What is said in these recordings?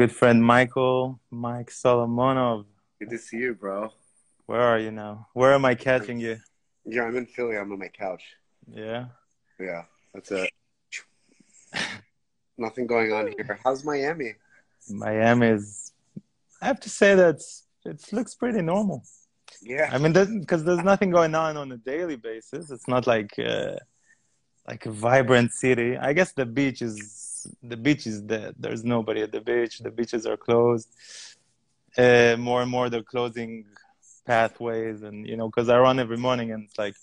good friend Michael, Mike Solomonov. Good to see you, bro. Where are you now? Where am I catching you? Yeah, I'm in Philly. I'm on my couch. Yeah. Yeah, that's it. Nothing going on here. How's Miami? Miami is. I have to say that it looks pretty normal. Yeah. I mean, because there's nothing going on on a daily basis. It's not like uh, like a vibrant city. I guess the beach is the beach is dead. There's nobody at the beach. The beaches are closed. Uh, more and more, they're closing pathways, and you know, because I run every morning, and it's like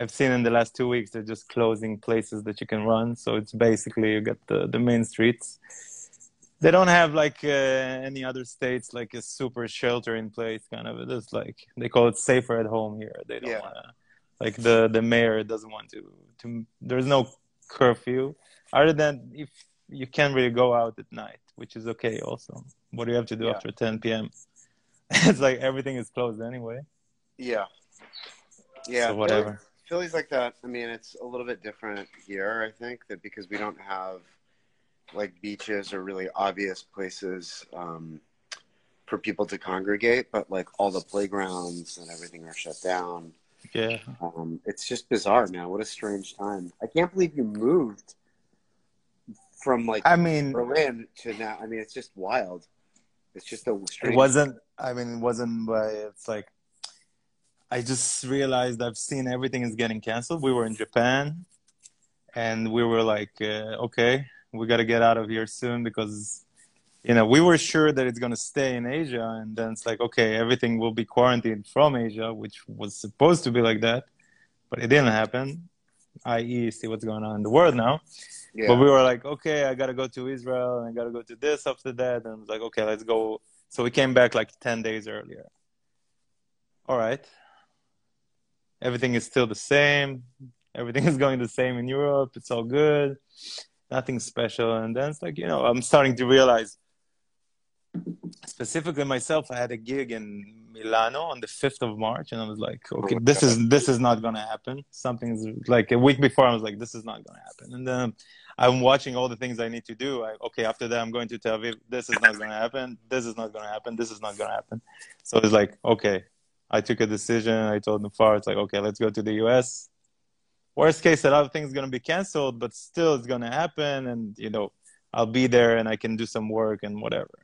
I've seen in the last two weeks, they're just closing places that you can run. So it's basically you get the the main streets they don't have like uh, any other states like a super shelter in place kind of it's like they call it safer at home here they don't Yeah. want to like the the mayor doesn't want to to there's no curfew other than if you can't really go out at night which is okay also what do you have to do Yeah. after 10 p.m it's like everything is closed anyway Yeah. Yeah. so whatever Philly- Philly's like that. I mean, it's a little bit different here, I think, that because we don't have like beaches or really obvious places um, for people to congregate, but like all the playgrounds and everything are shut down. yeah Um, it's just bizarre, man. What a strange time. I can't believe you moved from like i mean Berlin to now. I mean, it's just wild. It's just a strange. it wasn't i mean it wasn't by it's like i just realized i've seen everything is getting canceled we were in japan and we were like uh, okay we got to get out of here soon because you know we were sure that it's going to stay in asia and then it's like okay everything will be quarantined from asia which was supposed to be like that but it didn't happen i.e see what's going on in the world now Yeah. but we were like, okay, I gotta go to Israel and I gotta go to this after that. And I was like, okay, let's go. So we came back like 10 days earlier. All right. Everything is still the same. Everything is going the same in Europe. It's all good. Nothing special. And then it's like, you know, I'm starting to realize, specifically myself, I had a gig in Milano on the 5th of March. And I was like, oh okay, my this is, this is not going to happen. Something's like a week before, I was like, this is not going to happen. And then I'm watching all the things I need to do. I, okay, after that, I'm going to Tel Aviv. This is not going to happen. This is not going to happen. This is not going to happen. So it's like, okay, I took a decision. I told Nufar, it's like, okay, let's go to the US. Worst case, a lot of things going to be canceled, but still it's going to happen. And, you know, I'll be there and I can do some work and whatever.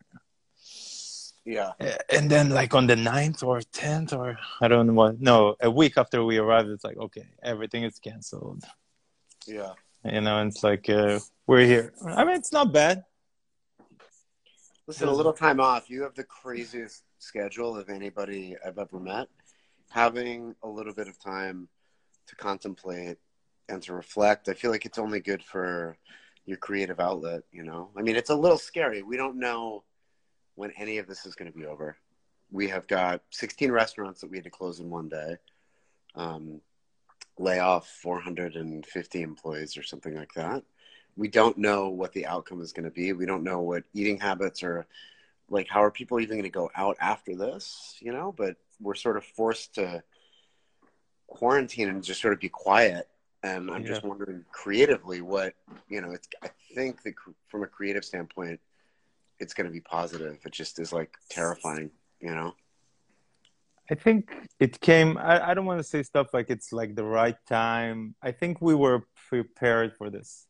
Yeah. And then, like, on the 9th or 10th, or I don't know what, no, a week after we arrived, it's like, okay, everything is canceled. Yeah. You know, it's like, uh, we're here. I mean, it's not bad. Listen, a little time off. You have the craziest schedule of anybody I've ever met. Having a little bit of time to contemplate and to reflect, I feel like it's only good for your creative outlet, you know? I mean, it's a little scary. We don't know when any of this is going to be over. We have got 16 restaurants that we had to close in one day, um, lay off 450 employees or something like that we don't know what the outcome is going to be. We don't know what eating habits are like. How are people even going to go out after this? You know, but we're sort of forced to quarantine and just sort of be quiet. And I'm just wondering creatively what you know. It's I think that from a creative standpoint, it's going to be positive. It just is like terrifying. You know. I think it came. I, I don't want to say stuff like it's like the right time. I think we were prepared for this.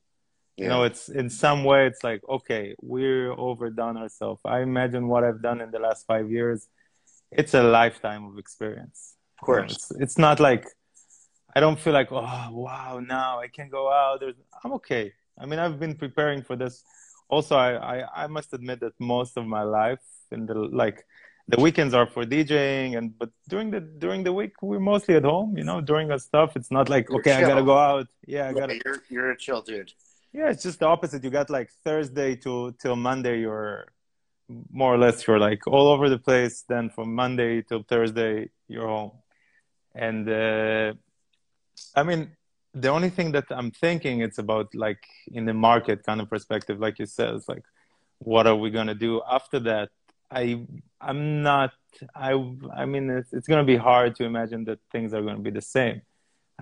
You know, it's in some way, it's like okay, we're overdone ourselves. I imagine what I've done in the last five years. It's a lifetime of experience. of course. It's, it's not like I don't feel like oh wow now I can go out. There's, I'm okay. I mean I've been preparing for this. Also, I, I I must admit that most of my life in the like the weekends are for DJing and but during the during the week we're mostly at home. You know, during our stuff. It's not like okay I gotta go out. Yeah, I gotta. you're you're a chill dude. Yeah, it's just the opposite. You got like Thursday to till Monday. You're more or less you're like all over the place. Then from Monday till Thursday you're home, and uh, I mean the only thing that I'm thinking it's about like in the market kind of perspective, like you said, it's like what are we gonna do after that? I I'm not. I I mean it's it's gonna be hard to imagine that things are gonna be the same.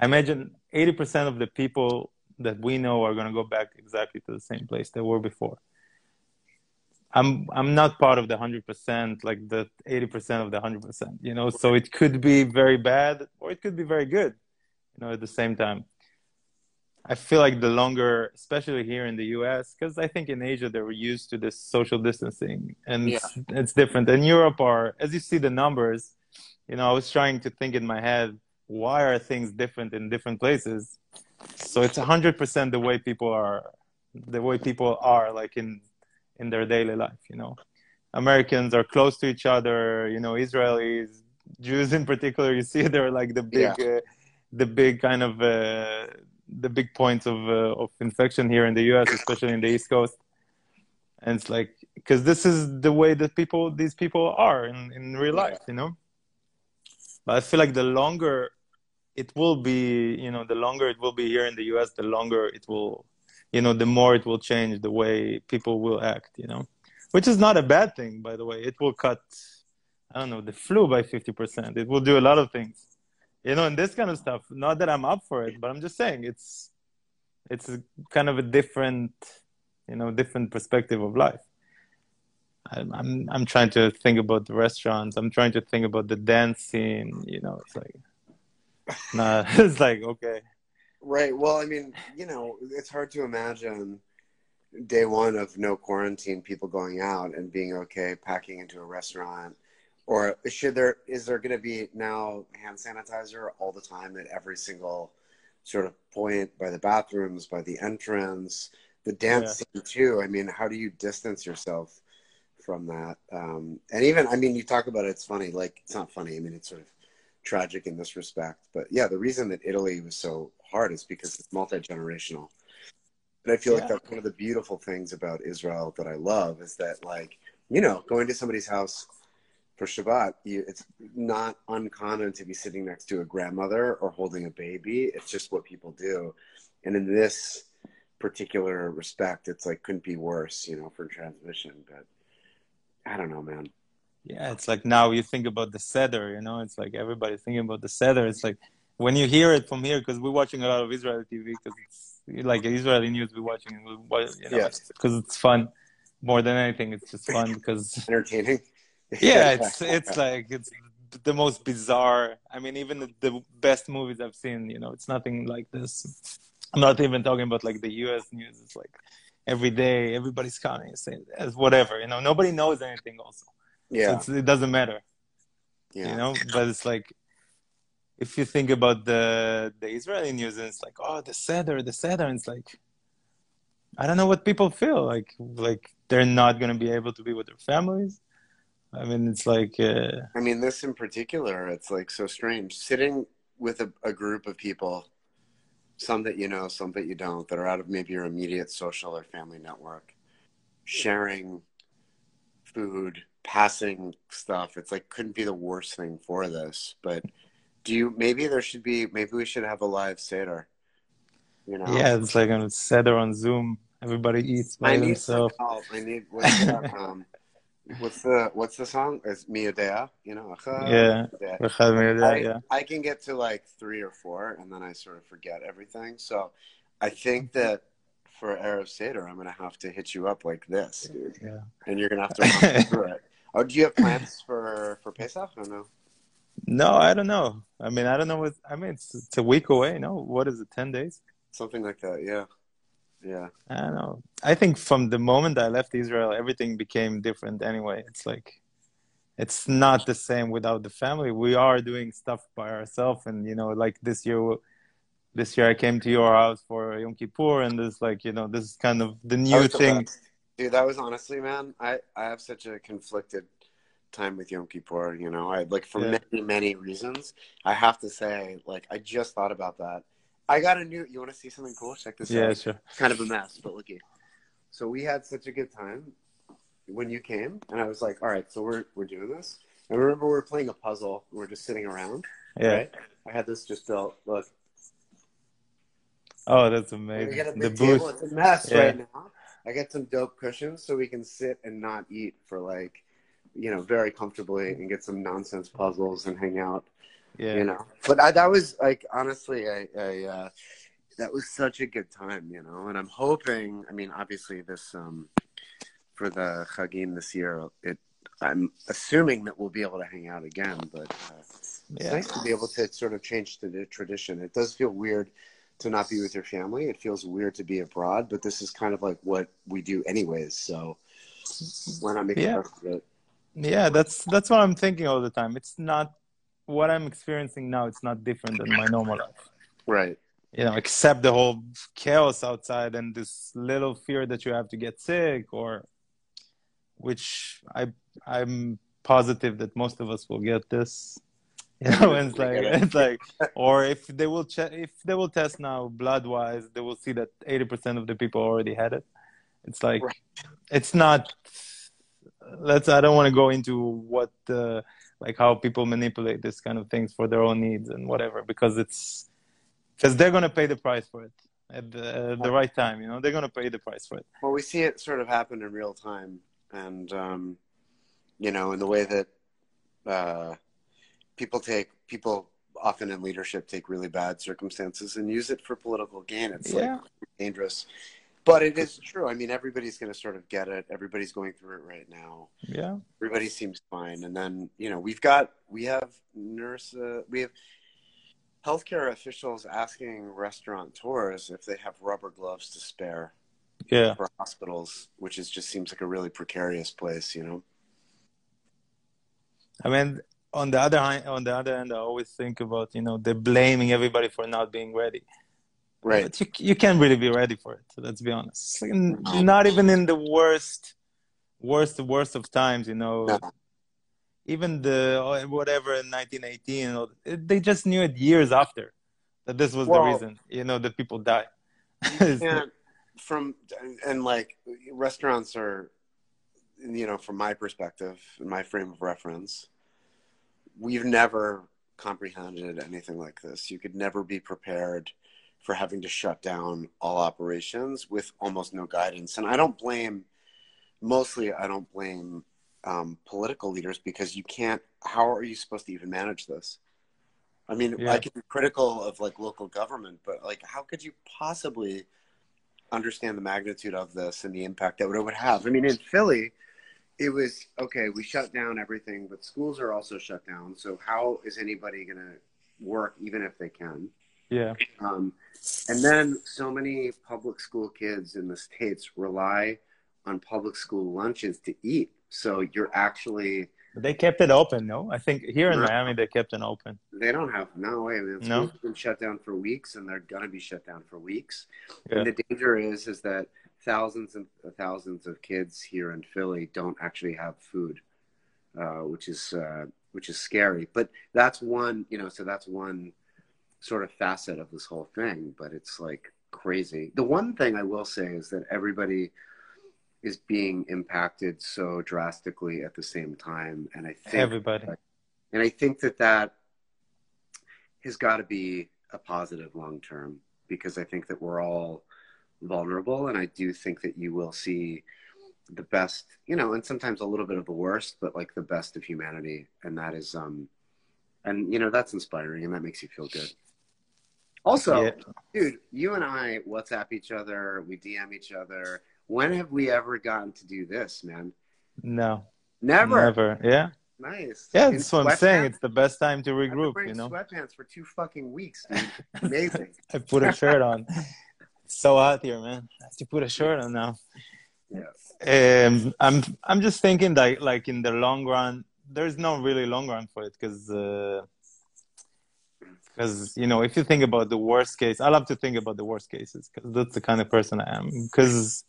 I imagine 80% of the people that we know are going to go back exactly to the same place they were before. I'm I'm not part of the hundred percent, like the eighty percent of the hundred percent. You know, so it could be very bad or it could be very good. You know, at the same time. I feel like the longer, especially here in the U.S., because I think in Asia they were used to this social distancing, and Yeah. it's, it's different. In Europe, are as you see the numbers, you know, I was trying to think in my head, why are things different in different places? So it's hundred percent the way people are, the way people are like in in their daily life. You know, Americans are close to each other. You know, Israelis, Jews in particular, you see they're like the big, uh, the big kind of uh, the big points of uh, of infection here in the U.S., especially in the East Coast. And it's like because this is the way that people, these people are in in real life, you know. But I feel like the longer it will be, you know, the longer it will be here in the U.S., the longer it will, you know, the more it will change the way people will act, you know, which is not a bad thing, by the way. It will cut, I don't know, the flu by fifty percent. It will do a lot of things you know, and this kind of stuff. Not that I'm up for it, but I'm just saying it's it's kind of a different, you know, different perspective of life. I'm, I'm I'm trying to think about the restaurants. I'm trying to think about the dance scene. You know, it's like, nah, it's like okay, Right. Well, I mean, you know, it's hard to imagine day one of no quarantine, people going out and being okay, packing into a restaurant. Or should there is there going to be now hand sanitizer all the time at every single sort of point by the bathrooms, by the entrance, the dance scene too? I mean, how do you distance yourself from that? Um, and even, I mean, you talk about it, it's funny. Like it's not funny. I mean, it's sort of tragic in this respect. But yeah, the reason that Italy was so hard is because it's multi generational. And I feel like Yeah. that's one of the beautiful things about Israel that I love is that, like, you know, going to somebody's house for Shabbat, you, it's not uncommon to be sitting next to a grandmother or holding a baby. It's just what people do. And in this particular respect, it's like couldn't be worse, you know, for transmission. But I don't know, man. yeah. It's like now you think about the seder. You know, it's like everybody's thinking about the seder. It's like when you hear it from here, because we're watching a lot of Israeli TV, because it's like Israeli news we're watching, you know, Yeah. because it's fun more than anything. It's just fun because Entertaining. Yeah it's it's like it's the most bizarre. I mean even the, best movies i've seen you know it's nothing like this. I'm not even talking about like the us news. It's like every day everybody's counting saying as whatever you know nobody knows anything also. So yeah. it's, it doesn't matter Yeah. you know but it's like if you think about the the israeli news and it's like oh the seder the seder and it's like i don't know what people feel like like they're not going to be able to be with their families i mean it's like uh, I mean, this in particular, it's like so strange. Sitting with a, a group of people, some that you know, some that you don't, that are out of maybe your immediate social or family network, sharing food, passing stuff. It's like couldn't be the worst thing for this. But do you? Maybe there should be. Maybe we should have a live seder. You know. Yeah, it's like a seder on Zoom. Everybody eats by I need some themselves. help. I need what's the, um, what's the what's the song? It's Mi Yodea, you know. Yeah. I, Yeah, yeah. I can get to like three or four, and then I sort of forget everything. So I think that for Arab Seder, I'm gonna have to hit you up like this, dude, Yeah. and you're gonna have to run through it. Oh, do you have plans for for Pesach or no? No, I don't know. I mean, I don't know what. I mean, it's, it's a week away. No, what is it? Ten days? Something like that. Yeah, yeah. I don't know. I think from the moment I left Israel, everything became different. Anyway, it's like it's not the same without the family. We are doing stuff by ourselves, and you know, like this year. This year I came to your house for Yom Kippur, and this like you know this is kind of the new thing. best. dude. That was honestly, man. I I have such a conflicted time with Yom Kippur. You know, I like for Yeah. many many reasons. I have to say, like, I just thought about that. I got a new. You want to see something cool? Check this Yeah, out. sure. kind of a mess, but looky. So we had such a good time when you came, and I was like, "All right, so we're we're doing this." I remember we were playing a puzzle. We were just sitting around. Yeah. Right? I had this just built. Look, Oh, that's we amazing. got a The big booth. table. It's a mess Yeah. right now. I got some dope cushions so we can sit and not eat for like, you know, very comfortably and get some nonsense puzzles and hang out. Yeah. You know, but I, that was like honestly, I, I uh, that was such a good time, you know. And I'm hoping. I mean, obviously, this um, for the Chagim this year. It, I'm assuming that we'll be able to hang out again, but uh, it's nice to be able to sort of change the tradition. It does feel weird to not be with your family. It feels weird to be abroad, but this is kind of like what we do anyways. So why not make Yeah. it? Yeah, that's that's what I'm thinking all the time. It's not what I'm experiencing now. It's not different than my normal life. Right. You know, except the whole chaos outside and this little fear that you have to get sick, or which I I'm positive that most of us will get this. You know, and it's like it's like, or if they will check, if they will test now blood wise, they will see that eighty percent of the people already had it. It's like, Right. it's not. Let's. I don't want to go into what, uh, like, how people manipulate this kind of things for their own needs and whatever, because it's because they're gonna pay the price for it at the, at the right time. You know, they're gonna pay the price for it. Well, we see it sort of happen in real time, and um, you know, in the way that uh, people take people often in leadership take really bad circumstances and use it for political gain. It's Yeah. like dangerous, but it is true. I mean, everybody's going to sort of get it. Everybody's going through it right now. Yeah. Everybody seems fine, and then you know, we've got we have nurse, uh, we have healthcare officials asking restaurateurs if they have rubber gloves to spare Yeah. for hospitals, which is just seems like a really precarious place, you know. I mean, on the other hand, on the other hand, I always think about you know they're blaming everybody for not being ready. Right. But you you can't really be ready for it. Let's be honest. Like not even in the worst, worst, worst of times. You know, No. even the uh, whatever in 1918, it- they just knew it years after that this was Well- the reason. You know, that people die. From and like restaurants are, you know, from my perspective, in my frame of reference, we've never comprehended anything like this. You could never be prepared for having to shut down all operations with almost no guidance. And I don't blame, mostly, I don't blame um, political leaders because you can't. How are you supposed to even manage this? I mean, Yeah. I can be critical of like local government, but like, how could you possibly understand the magnitude of this and the impact that it would have? I mean, in Philly, it was okay. We shut down everything, but schools are also shut down. So how is anybody going to work, even if they can? Yeah, Um, and then so many public school kids in the states rely on public school lunches to eat. So you're actually. They kept it open. No, I think here in No. Miami they kept it open. they don't have no way. Man. No? Schools have been shut down for weeks, and they're gonna be shut down for weeks. Yeah. And the danger is is that thousands and thousands of kids here in Philly don't actually have food, uh, which is uh, which is scary. But that's one, you know, so that's one sort of facet of this whole thing. But it's like crazy. The one thing I will say is that everybody is being impacted so drastically at the same time, and I think Everybody. and I think that that has got to be a positive long term because I think that we're all vulnerable. And I do think that you will see the best, you know, and sometimes a little bit of the worst, but like the best of humanity. And that is, um, and you know, that's inspiring and that makes you feel good. Also, Yeah. dude, you and I WhatsApp each other, we DM each other. When have we ever gotten to do this, man? No, Never. never. Yeah, Nice. yeah. In That's what I'm saying. It's the best time to I've been regroup. wearing You know. sweatpants for two fucking weeks, dude. Amazing. I put a shirt on. It's so hot here, man. I have to put a shirt on now. yeah. Um, I'm I'm just thinking that like in the long run, there's no really long run for it because because you know if you think about the worst case, I love to think about the worst cases because that's the kind of person I am. Because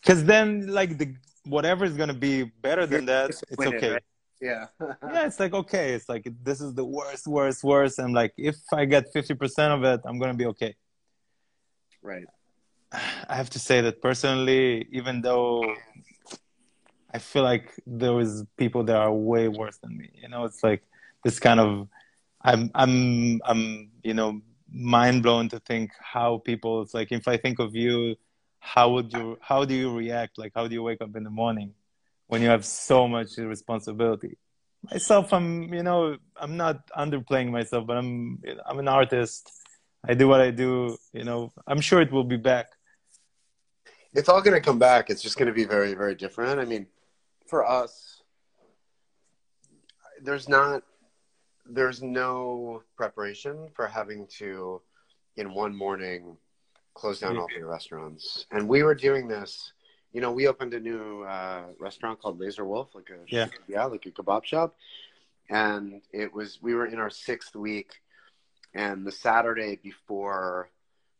because then like the whatever is gonna be better than that, it's okay. right? Yeah. Yeah, it's like okay. It's like this is the worst, worst, worst, and like if I get fifty percent of it, I'm gonna be okay. right. I have to say that personally, even though I feel like there is people that are way worse than me, you know, it's like this kind of I'm I'm I'm you know mind blown to think how people it's like if I think of you, how would you how do you react? Like how do you wake up in the morning when you have so much responsibility? Myself, I'm you know I'm not underplaying myself, but I'm I'm an artist. I do what I do. You know, I'm sure it will be back. it's all going to come back. It's just going to be very, very different. I mean, for us, there's not, there's no preparation for having to, in one morning, close down all the restaurants. And we were doing this. You know, we opened a new uh, restaurant called Laser Wolf, like a Yeah. yeah, like a kebab shop. And it was we were in our sixth week, and the Saturday before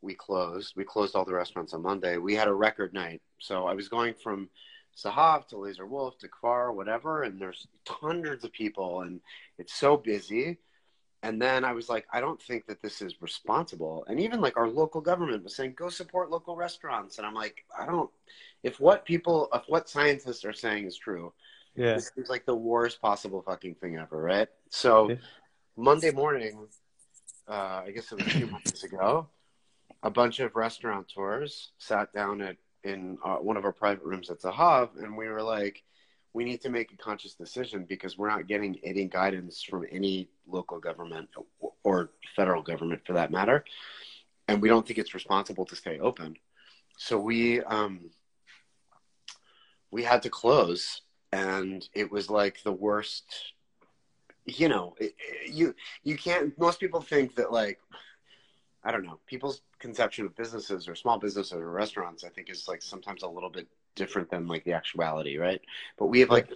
we closed, we closed all the restaurants on Monday. We had a record night. So I was going from Zahav to Laser Wolf to Kfar, whatever, and there's hundreds of people, and it's so busy. And then I was like, I don't think that this is responsible. And even like our local government was saying, go support local restaurants. And I'm like, I don't, if what people, if what scientists are saying is true, Yeah. this is like the worst possible fucking thing ever, right? So Yeah. Monday morning, uh, I guess it was a few months ago, a bunch of restaurateurs sat down at in one of our private rooms at Zahav, and we were like, we need to make a conscious decision because we're not getting any guidance from any local government or federal government for that matter, and we don't think it's responsible to stay open. So we um, we had to close, and it was like the worst. You know, it, it- you you can't. Most people think that like I don't know. People's conception of businesses or small businesses or restaurants, I think, is like sometimes a little bit different than like the actuality, right? But we have like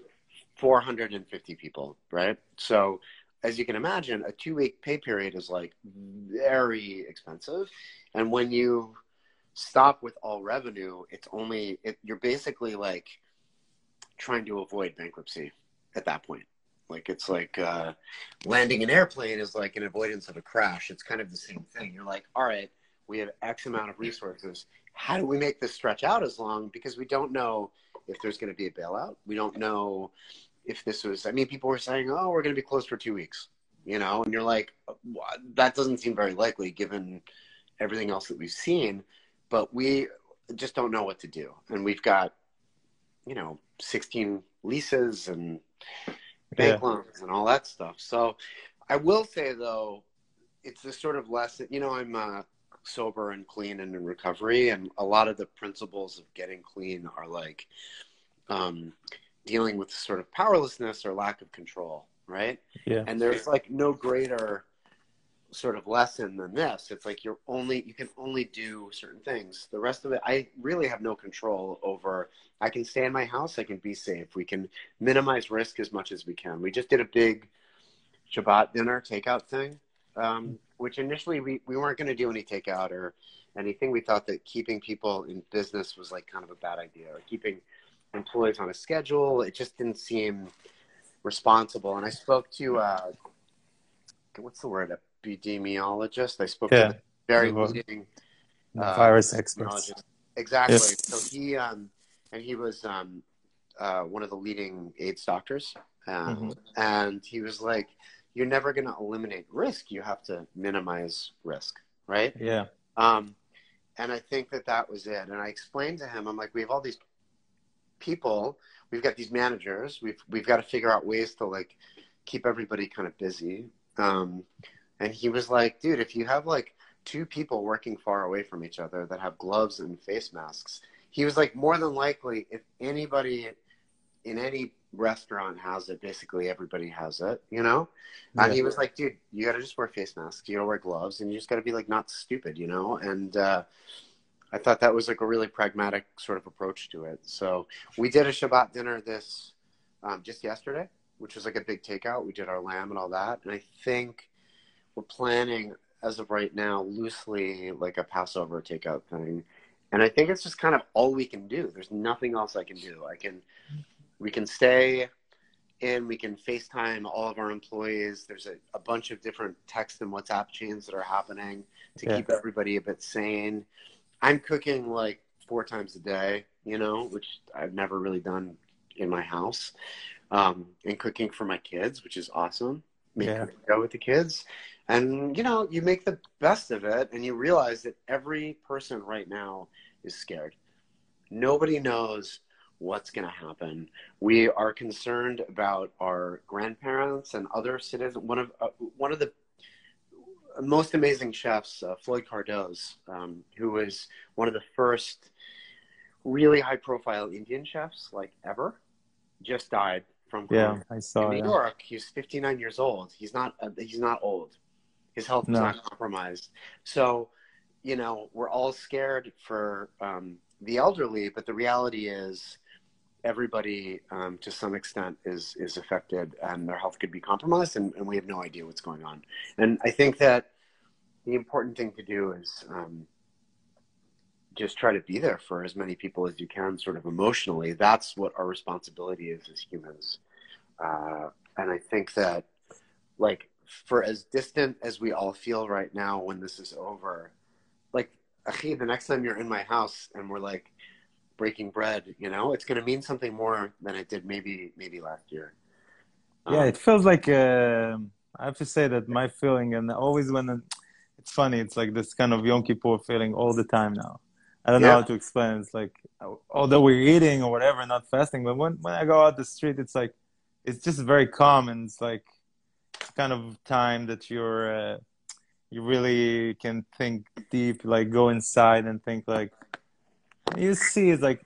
450 people, right? So, as you can imagine, a two week pay period is like very expensive. And when you stop with all revenue, it's only, it, you're basically like trying to avoid bankruptcy at that point. Like it's like uh, landing an airplane is like an avoidance of a crash. It's kind of the same thing. You're like, all right, we have X amount of resources. How do we make this stretch out as long? Because we don't know if there's going to be a bailout. We don't know if this was. I mean, people were saying, "Oh, we're going to be closed for two weeks," you know, and you're like, that doesn't seem very likely given everything else that we've seen. But we just don't know what to do, and we've got, you know, 16 leases and bank Yeah. loans and all that stuff. So I will say though, it's this sort of lesson. You know, I'm uh, sober and clean and in recovery, and a lot of the principles of getting clean are like um, dealing with sort of powerlessness or lack of control, right? Yeah. And there's like no greater sort of lesson than this. It's like you're only you can only do certain things. The rest of it, I really have no control over. I can stay in my house. I can be safe. We can minimize risk as much as we can. We just did a big Shabbat dinner takeout thing, um, which initially we, we weren't going to do any takeout or anything. We thought that keeping people in business was like kind of a bad idea, or keeping employees on a schedule. It just didn't seem responsible. And I spoke to uh, what's the word, epidemiologist. I spoke Yeah. to the very Well, leading uh, virus experts. Exactly. Yes. So he um, and he was um, uh, one of the leading AIDS doctors, um, Mhm. and he was like, "You're never going to eliminate risk. You have to minimize risk, right?" Yeah. Um, and I think that that was it. And I explained to him, I'm like, we have all these people, we've got these managers, we've we've got to figure out ways to like keep everybody kind of busy. Um, and he was like, dude, if you have like two people working far away from each other that have gloves and face masks, he was like, more than likely, if anybody in any restaurant has it, basically everybody has it, you know? And he was like, dude, you got to just wear face masks. You got to wear gloves and you just got to be like not stupid, you know? And uh, I thought that was like a really pragmatic sort of approach to it. So we did a Shabbat dinner this um, just yesterday, which was like a big takeout. We did our lamb and all that. And I think we're planning, as of right now, loosely like a Passover takeout thing. And I think it's just kind of all we can do. There's nothing else I can do. I can, we can stay and we can FaceTime all of our employees. There's a, a bunch of different text and WhatsApp chains that are happening to Yeah. keep everybody a bit sane. I'm cooking like four times a day, you know, which I've never really done in my house. Um, and cooking for my kids, which is awesome. Make Yeah. go with the kids. And you know, you make the best of it and you realize that every person right now is scared. Nobody knows what's going to happen. We are concerned about our grandparents and other citizens. One of uh, one of the most amazing chefs, uh, Floyd Cardoz, um, who was one of the first really high profile Indian chefs like ever just died from yeah, I saw in New yeah. York. He's 59 years old. He's not uh, he's not old. His health is not compromised. So, you know, we're all scared for um, the elderly, but the reality is everybody um, to some extent is is affected and their health could be compromised and, and we have no idea what's going on. And I think that the important thing to do is um, just try to be there for as many people as you can, sort of emotionally. That's what our responsibility is as humans. Uh, and I think that, like, for as distant as we all feel right now when this is over, like, Achi, the next time you're in my house and we're like breaking bread, you know, it's going to mean something more than it did maybe maybe last year. Yeah, Um, it feels like uh, I have to say that my feeling, and always when it's funny, it's like this kind of Yom Kippur feeling all the time now. I don't know how to explain. It's like although we're eating or whatever, not fasting, but when when I go out the street, it's like it's just very calm, and it's like kind of time that you're uh, you really can think deep, like go inside and think like you see it's like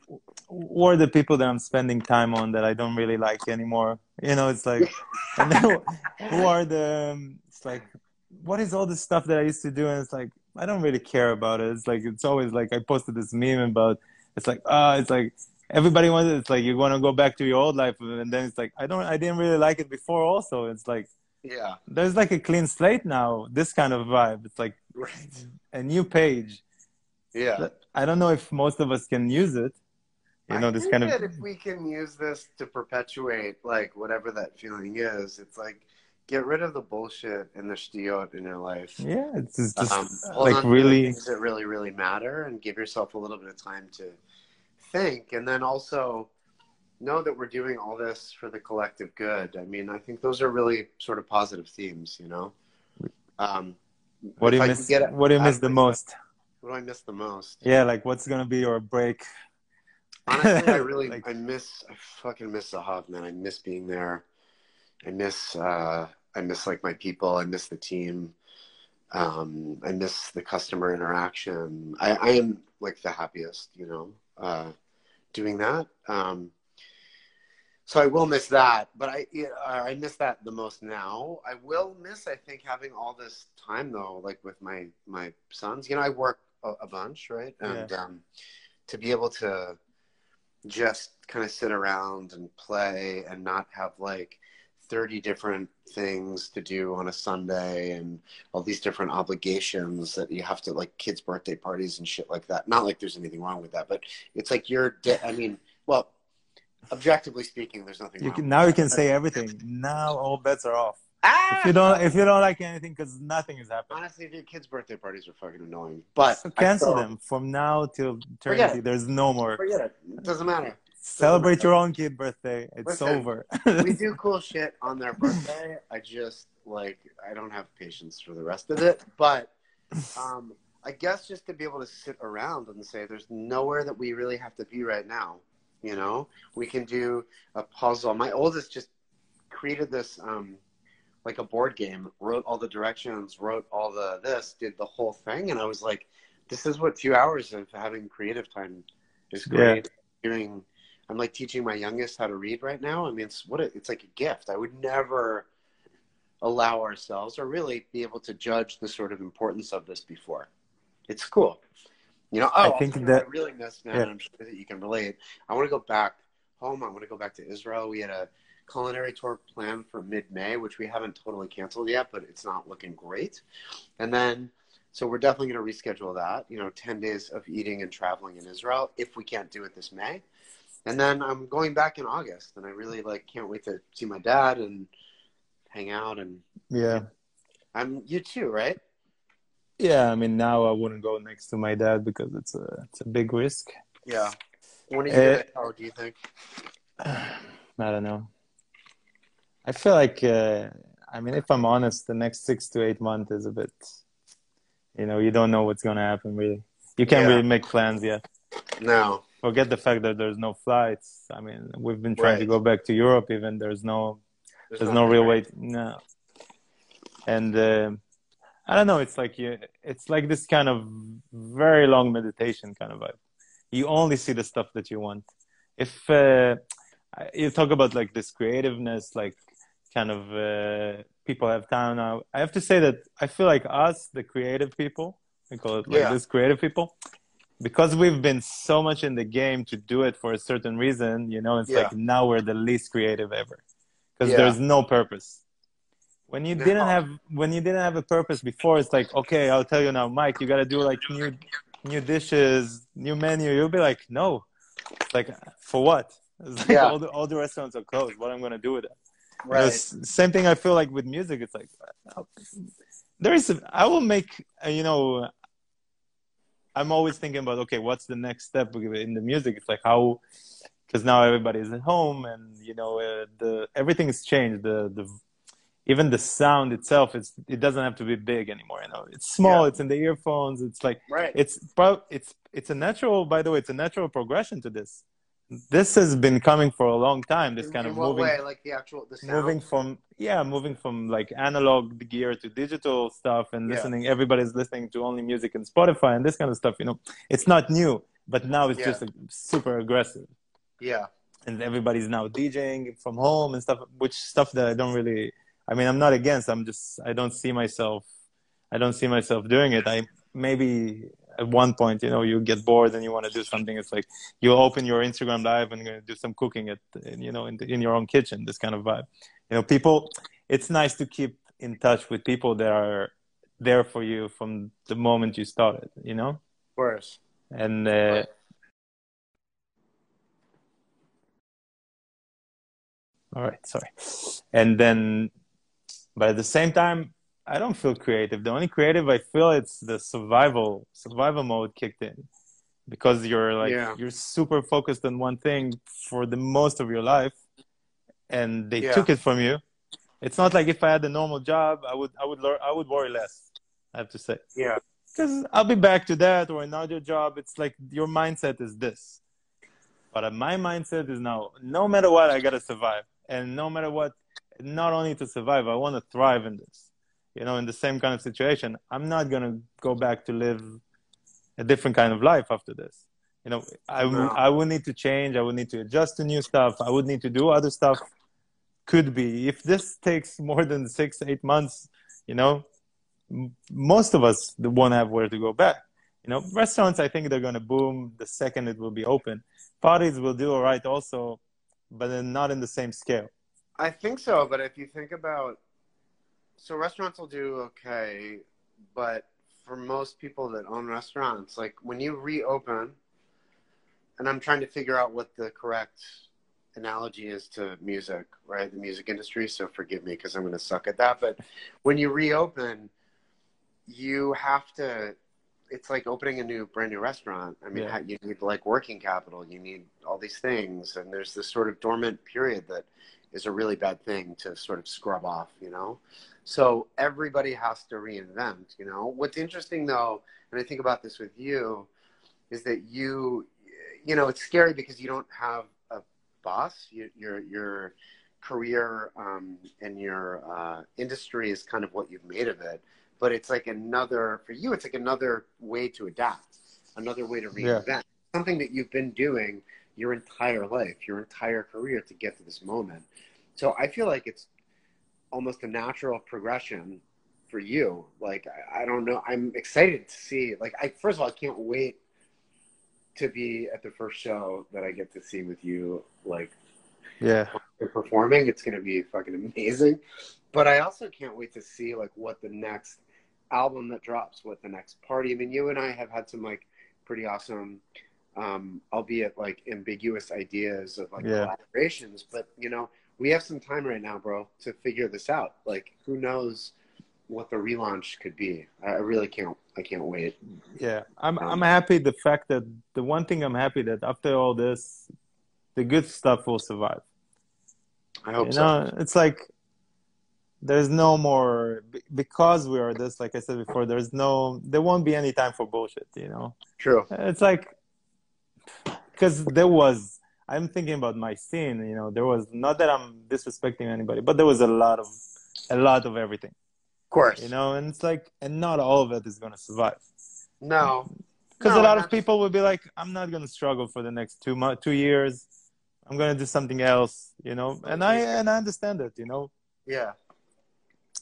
who are the people that I'm spending time on that I don't really like anymore? You know, it's like, and then who are the? Um, it's like, what is all this stuff that I used to do? And it's like, I don't really care about it. It's like it's always like I posted this meme about. It's like ah, it's like everybody wants. It's like you want to go back to your old life, and then it's like I don't. I didn't really like it before. Also, it's like yeah. there's like a clean slate now. This kind of vibe. It's like Right. a new page. Yeah. I don't know if most of us can use it. You know, I this think kind of if we can use this to perpetuate like whatever that feeling is, it's like get rid of the bullshit and the shtiot in your life. yeah, it's just, um, like really things that really really matter and give yourself a little bit of time to think and then also know that we're doing all this for the collective good. I mean i think those are really sort of positive themes you know? Um, What do you I miss? get What do you miss the most? what do i miss the most? Yeah, like what's gonna be your break? honestly i really Like- i miss i fucking miss Zahav, man. I miss being there. I miss uh i miss like my people. I miss the team. Um i miss the customer interaction. I i am like the happiest you know uh doing that. Um so i will miss that but i yeah, i miss that the most now. I will miss i think having all this time though like with my my sons. You know i work a, a bunch right? And um to be able to just kind of sit around and play and not have like 30 different things to do on a Sunday and all these different obligations that you have to like kids' birthday parties and shit like that. Not like there's anything wrong with that, but it's like you're, de- I mean, objectively speaking, there's nothing You wrong. can now you can say everything. Now all bets are off. ah! If you don't if you don't like anything, because nothing is happening, Honestly, dude, kids' birthday parties are fucking annoying. But so cancel still- them from now till eternity. it. There's no more. Forget it. It doesn't matter. Celebrate your own kid birthday. It's Listen, over. we do cool shit on their birthday. I just like I don't have patience for the rest of it. But um, I guess just to be able to sit around and say there's nowhere that we really have to be right now. You know, we can do a puzzle. My oldest just created this um, like a board game, wrote all the directions, wrote all the this, did the whole thing, and I was like, this is what two hours of having creative time is great. Doing I'm like teaching my youngest how to read right now. I mean, it's what a, it's like a gift. I would never allow ourselves or really be able to judge the sort of importance of this before. It's cool. You know, oh, I think tell you what that- I really miss, man, yeah. I'm sure that you can relate. I want to go back home. I want to go back to Israel. We had a culinary tour planned for mid-May, which we haven't totally canceled yet, but it's not looking great. And then, so we're definitely going to reschedule that. You know, ten days of eating and traveling in Israel if we can't do it this May. And then I'm going back in August, and I really like can't wait to see my dad and hang out. And yeah. I'm you too, right? Yeah, I mean now I wouldn't go next to my dad because it's a it's a big risk. Yeah. When are you Uh, gonna? Do you think? I don't know. I feel like uh, I mean if I'm honest, the next six to eight months is a bit you know, you don't know what's gonna happen really. You can't Yeah. really make plans yet. No. Forget the fact that there's no flights. I mean, we've been trying to go back to Europe even there's no there's no real right? way no and uh, i don't know it's like you it's like this kind of very long meditation kind of vibe you only see the stuff that you want. If uh, you talk about like this creativeness, like kind of uh, people have time now. I have to say that I feel like us, the creative people, we call it like Yeah. this creative people, because we've been so much in the game to do it for a certain reason, you know, it's Yeah. like now we're the least creative ever because Yeah. there's no purpose. When you didn't have when you didn't have a purpose before, it's like okay, I'll tell you now, Mike, you got to do like new new dishes, new menu. You'll be like, no, It's like for what? Like Yeah. all the all the restaurants are closed. What I'm gonna do with it? You know, Right. same thing I feel like with music. It's like there is. A, I will make. Uh, you know, I'm always thinking about okay, what's the next step in the music? It's like how because now everybody's at home and you know uh, the everything has changed. The the even the sound itself it's it doesn't have to be big anymore. You know, it's small. Yeah. It's in the earphones. It's like Right. it's pro- it's it's a natural. By the way, it's a natural progression to this. This has been coming for a long time. This in, kind in of moving way? Like the actual the sound. moving from yeah moving from like analog gear to digital stuff and Yeah. listening everybody's listening to only music and spotify and this kind of stuff you know it's not new but now it's Yeah. just like, super aggressive Yeah. and everybody's now djing from home and stuff which stuff that i don't really i mean i'm not against i'm just i don't see myself i don't see myself doing it. I maybe at one point you know you get bored and you want to do something it's like you open your instagram live and you're do some cooking at you know in, the, in your own kitchen this kind of vibe. You know people it's nice to keep in touch with people that are there for you from the moment you started you know? Of course. and uh, all right sorry. And then but at the same time i don't feel creative the only creative i feel it's the survival survival mode kicked in because you're like Yeah. you're super focused on one thing for the most of your life and they Yeah. took it from you it's not like if i had a normal job i would i would learn i would worry less i have to say Yeah. because I'll be back to that or another job. It's like your mindset is this, but my mindset is now. No matter what, I gotta survive, and no matter what, not only to survive, I want to thrive in this. You know, in the same kind of situation, I'm not gonna go back to live a different kind of life after this. You know, I No. I would need to change. I would need to adjust to new stuff. I would need to do other stuff. Could be if this takes more than six, eight months. You know, m- most of us won't have where to go back. You know, restaurants, I think they're going to boom the second it will be open. Parties will do all right also, but then not in the same scale. I think so, but if you think about, so restaurants will do okay, but for most people that own restaurants, like when you reopen, and I'm trying to figure out what the correct analogy is to music, right? The music industry. So forgive me because I'm going to suck at that. But when you reopen, you have to. It's like opening a new, brand new restaurant. I mean, Yeah. you need like working capital. You need all these things, and there's this sort of dormant period that is a really bad thing to sort of scrub off, you know? So everybody has to reinvent, you know? What's interesting though, and I think about this with you, is that you, you know, it's scary because you don't have a boss. You, your, your career um, and your uh, industry is kind of what you've made of it. But it's like another, for you, it's like another way to adapt, another way to Yeah. reinvent. Something that you've been doing your entire life, your entire career to get to this moment. So I feel like it's almost a natural progression for you. Like I, I don't know, I'm excited to see. Like I first of all, I can't wait to be at the first show that I get to see with you. Like Yeah. performing, it's gonna be fucking amazing. But I also can't wait to see like what the next album that drops, what the next party. I mean, you and I have had some like pretty awesome um, albeit like ambiguous ideas of like Yeah. collaborations. But you know, we have some time right now, bro, to figure this out. Like, who knows what the relaunch could be? I really can't. I can't wait. Yeah. I'm, I'm happy the fact that the one thing I'm happy that after all this, the good stuff will survive. I hope you so. know, it's like there's no more because we are this. Like I said before, there's no, there won't be any time for bullshit. You know, True. it's like because there was. I'm thinking about my scene. You know, there was not that I'm disrespecting anybody, but there was a lot of, a lot of everything. Of course. You know, and it's like, and not all of it is gonna survive. No. because No, a lot of people will be like, I'm not gonna struggle for the next two mo- two years. I'm gonna do something else, you know. And I and I understand it, you know. Yeah.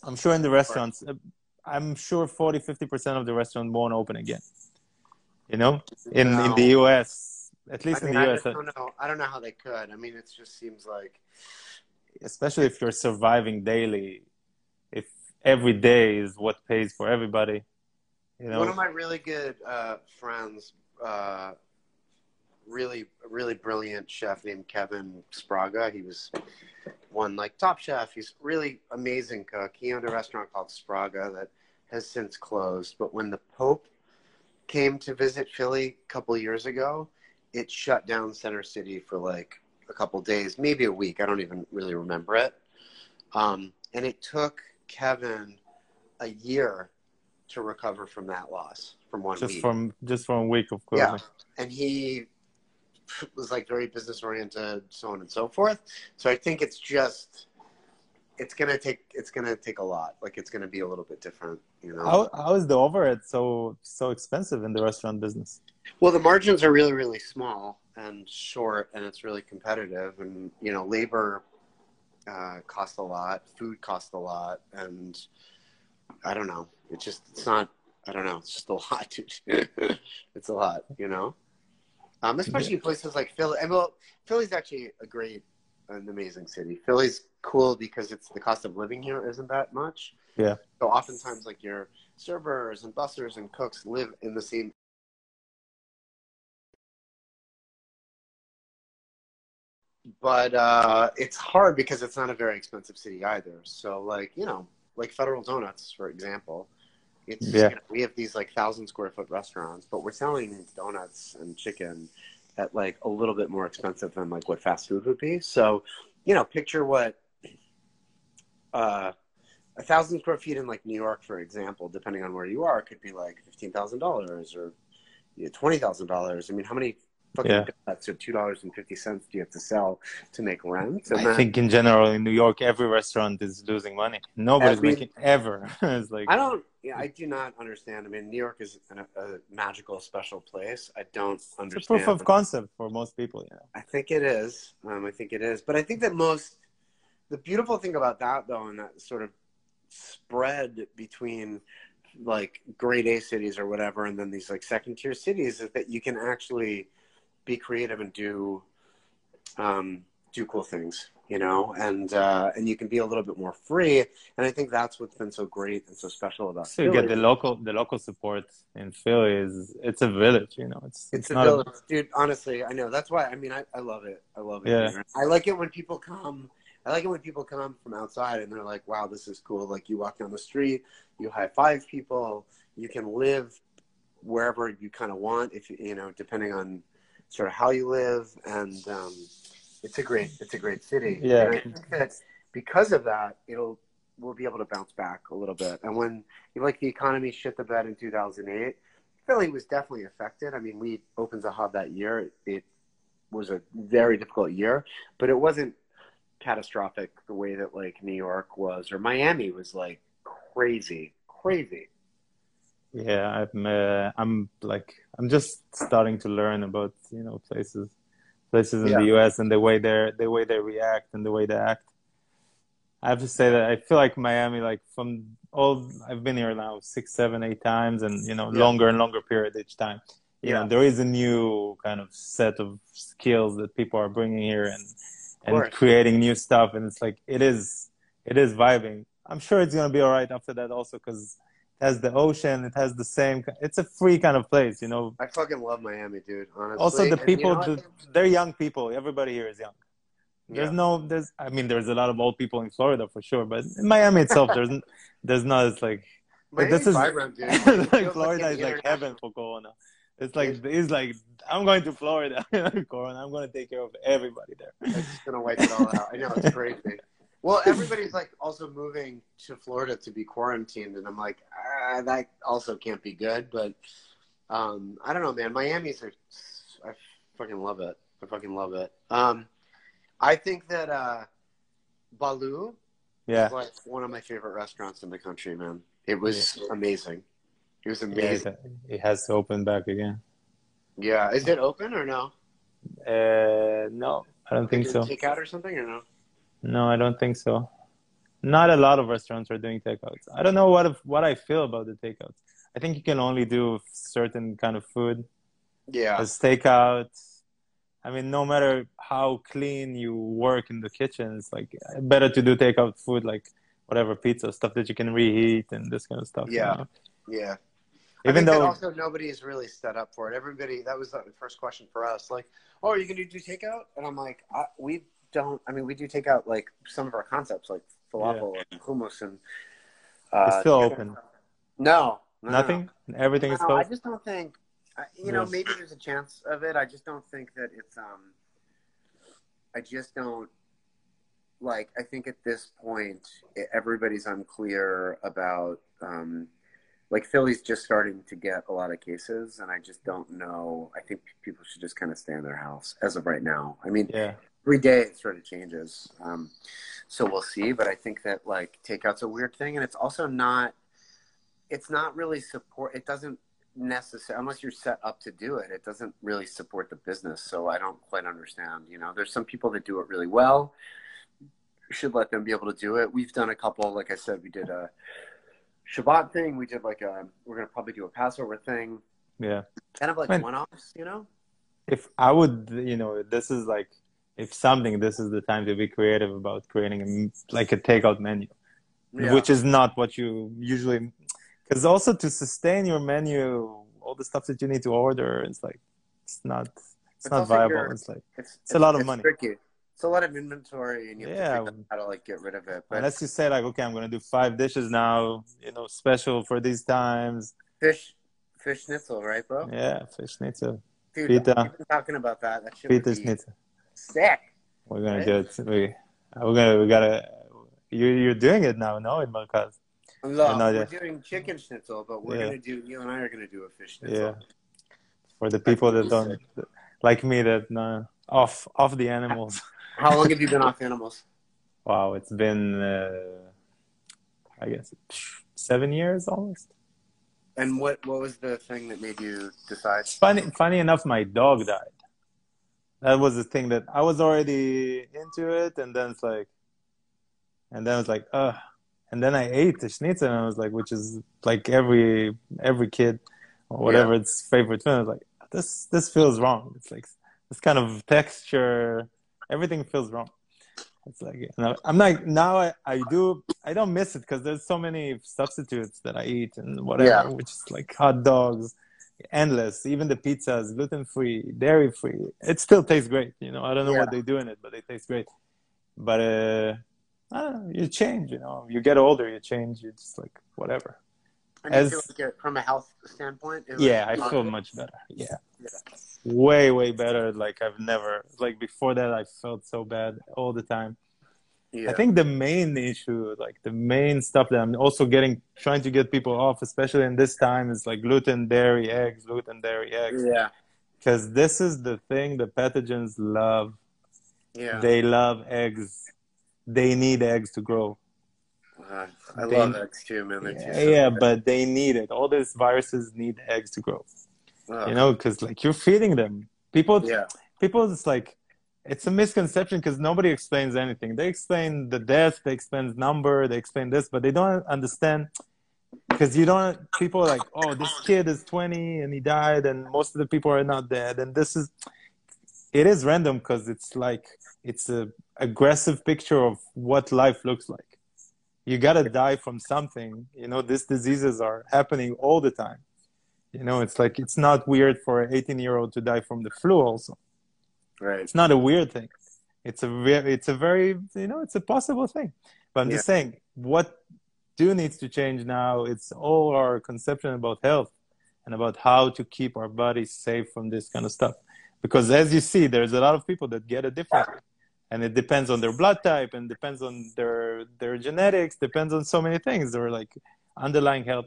I'm sure in the restaurants, uh, I'm sure 40, 50 percent of the restaurant won't open again. You know, in in the U.S. At least I in the I U.S. don't know. I don't know how they could. I mean, it just seems like especially if you're surviving daily, if every day is what pays for everybody, you know. one of my really good uh, friends, uh, really really brilliant chef named Kevin Sbraga. He was one like Top Chef. He's really amazing cook. He owned a restaurant called Sbraga that has since closed. But when the Pope came to visit Philly a couple years ago, it shut down Center City for like a couple days, maybe a week. I don't even really remember it. Um, and it took Kevin a year to recover from that loss from one just week. from just from a week of closing. Yeah. and he was like very business oriented, so on and so forth. So I think it's just it's gonna take it's gonna take a lot. Like it's gonna be a little bit different, you know. How how is the overhead so so expensive in the restaurant business? Well, the margins are really really small and short, and it's really competitive. And you know, labor uh, costs a lot, food costs a lot, and I don't know. It's just it's not. I don't know. It's just a lot. it's a lot, you know. Um, especially in places like Philly. And well, Philly's actually a great, an amazing city. Philly's cool because it's the cost of living here isn't that much. Yeah. So oftentimes, like your servers and bussers and cooks live in the same but uh, it's hard because it's not a very expensive city either. So, like you know, like Federal Donuts, for example, it's Yeah. you know, we have these like thousand square foot restaurants, but we're selling donuts and chicken at like a little bit more expensive than like what fast food would be. So, you know, picture what uh, a thousand square feet in like New York, for example, depending on where you are, could be like fifteen thousand dollars or twenty thousand dollars. I mean, how many fucking Yeah. donuts two dollars and fifty cents do you have to sell to make rent? And I think in general in New York, every restaurant is losing money. Nobody's Every- making ever. it's like I don't. Yeah, I do not understand. I mean, New York is an, a magical, special place. I don't understand. it's a proof of concept for most people. Know. I think it is. Um, I think it is. But I think that most, the beautiful thing about that, though, and that sort of spread between like grade A cities or whatever, and then these like second tier cities, is that you can actually be creative and do, um, do cool things, you know, and uh, and you can be a little bit more free. And I think that's what's been so great and so special about. So you get the local the local support in Philly is it's a village. You know, it's It's, a not village, dude. Honestly, I know. That's why. I mean, I, I love it. I love it. Yeah. here. I like it when people come. I like it when people come from outside and they're like, "Wow, this is cool." Like you walk down the street, you high five people. You can live wherever you kind of want, if you know, depending on sort of how you live, and um, it's a great it's a great city. Yeah. And I think that because of that, it'll we'll be able to bounce back a little bit. And when like the economy shit the bed in 2008, Philly was definitely affected. I mean, we opened Zahav that year. It was a very difficult year, but it wasn't catastrophic the way that like New York was or Miami was like crazy, crazy. Yeah, I'm uh, I'm like I'm just starting to learn about you know places places in Yeah. the U.S. and the way they the way they react and the way they act. I have to say that I feel like Miami, like from all I've been here now six, seven, eight times, and you know Yeah. longer and longer period each time. You Yeah. know, there is a new kind of set of skills that people are bringing here and and creating new stuff, and it's like it is it is vibing. I'm sure it's gonna be all right after that also because has the ocean, it has the same. It's a free kind of place, you know. I fucking love Miami, dude. Honestly. Also, the And you people, know the, they're young people. Everybody here is young. There's Yeah. no, there's, I mean, there's a lot of old people in Florida for sure, but in Miami itself, there's, there's not. It's like, like, this is vibrant, dude. Like Florida an is like heaven for Corona. It's like it's like I'm going to Florida, Corona. I'm going to take care of everybody there. It's just gonna wipe it all out. I know it's crazy. Well, everybody's like also moving to Florida to be quarantined, and I'm like, ah, that also can't be good. But um, I don't know, man. Miami's I fucking love it. I fucking love it. Um, I think that uh, Baloo Yeah, is like one of my favorite restaurants in the country, man. It was amazing. It was amazing. it, it has to open back again. Yeah, is it open or no? Uh, no, I don't think so. Takeout or something or no? No, I don't think so. Not a lot of restaurants are doing takeouts. I don't know what what I feel about the takeouts. I think you can only do certain kind of food Yeah, as takeout. I mean, no matter how clean you work in the kitchen, it's like better to do takeout food, like whatever pizza stuff that you can reheat and this kind of stuff. you Yeah. know? yeah. Even though also nobody is really set up for it. Everybody, that was the first question for us. Like, oh, are you going to do takeout? And I'm like, I, we don't. I mean, we do take out like some of our concepts, like falafel and hummus and. Uh, it's still open. No, no, no, Nothing. Everything is No, I just don't think. You know, Yes. maybe there's a chance of it. I just don't think that it's. um I just don't like. I think at this point, everybody's unclear about. um like Philly's just starting to get a lot of cases, and I just don't know. I think people should just kind of stay in their house as of right now. I mean, Yeah. Every day it sort of changes. Um, so we'll see. But I think that like takeout's a weird thing, and it's also not. It's not really support. It doesn't necessarily unless you're set up to do it. It doesn't really support the business. So I don't quite understand. You know, there's some people that do it really well. Should let them be able to do it. We've done a couple. Like I said, we did a Shabbat thing. We did like a. We're gonna probably do a Passover thing. Yeah. Kind of like Man. one-offs. You know. if I would, you know, this is like, if something, this is the time to be creative about creating a, like a takeout menu, Yeah. which is not what you usually, because also to sustain your menu, all the stuff that you need to order, it's like, it's not, it's, It's not viable. It's like, It's, It's a lot of money. Tricky. It's a lot of inventory, and you have Yeah. to figure out how to like get rid of it. But unless you say like, okay, I'm going to do five dishes now, you know, special for these times. fish, fish schnitzel, right, bro? Yeah, fish schnitzel, Dude, Pita. we've been talking about that. That pita be schnitzel. Sick. We're going Right? it. We, we're to, we got to, you, you're doing it now, no, in. Look, no we're doing chicken schnitzel, but we're Yeah. gonna do. You and I are gonna do a fish schnitzel. Yeah. For the people that don't, like me, that no, off off the animals. How long have you been off animals? Wow, it's been, uh, I guess, seven years almost. And what what was the thing that made you decide? Funny, funny enough, my dog died. That was the thing that I was already into it, and then it's like, and then it's like, uh, and then I ate the schnitzel, and I was like, which is like every every kid or whatever its favorite food. I was like, this this feels wrong. It's like this kind of texture, everything feels wrong. It's like you know, I'm like now I, I do I don't miss it because there's so many substitutes that I eat and whatever, Yeah. which is like hot dogs, endless. Even the pizzas, gluten free, dairy free. It still tastes great. You know, I don't know Yeah. what they do in it, but they taste great. But uh, I don't know. You change. You know, you get older, you change. You just like whatever. And you As- feel like it- from a health standpoint, it Yeah, I feel much better. Yeah. Way, way better. Like I've never like before that I felt so bad all the time. Yeah. I think the main issue, like the main stuff that I'm also getting trying to get people off, especially in this time, is like gluten, dairy, eggs, gluten, dairy, eggs. Yeah. Because this is the thing the pathogens love. Yeah. They love eggs. They need eggs to grow. Uh, I They- love eggs too, man. They're too Yeah, yeah, but they need it. All these viruses need eggs to grow. You know, because like you're feeding them. People Yeah. people it's like it's a misconception because nobody explains anything. They explain the death they explain the number they explain this but they don't understand because you don't people are like oh this kid is 20 and he died and most of the people are not dead. And this is it is random because it's like it's a aggressive picture of what life looks like. You gotta die from something. You know these diseases are happening all the time. You know it's like it's not weird for an 18 year old to die from the flu also Right. it's not a weird thing. It's a ve- it's a very you know it's a possible thing. But I'm just saying what do needs to change now. It's all our conception about health and about how to keep our bodies safe from this kind of stuff. Because as you see, there's a lot of people that get it differently, and it depends on their blood type and depends on their their genetics. Depends on so many things. Or like underlying health.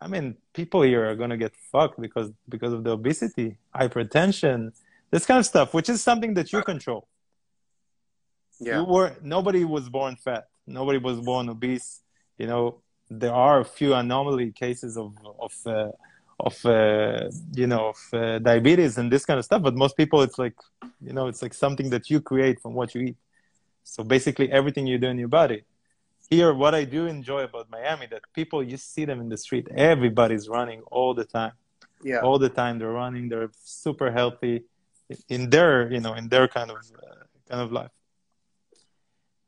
I mean, people here are gonna get fucked because because of the obesity, hypertension, this kind of stuff, which is something that you control. Yeah. You were nobody was born fat. Nobody was born obese. You know, there are a few anomaly cases of of uh, of uh, you know of uh, diabetes and this kind of stuff but most people it's like you know it's like something that you create from what you eat so basically everything you do in your body here what i do enjoy about miami that people you see them in the street everybody's running all the time Yeah. all the time they're running they're super healthy in their you know in their kind of uh, kind of life.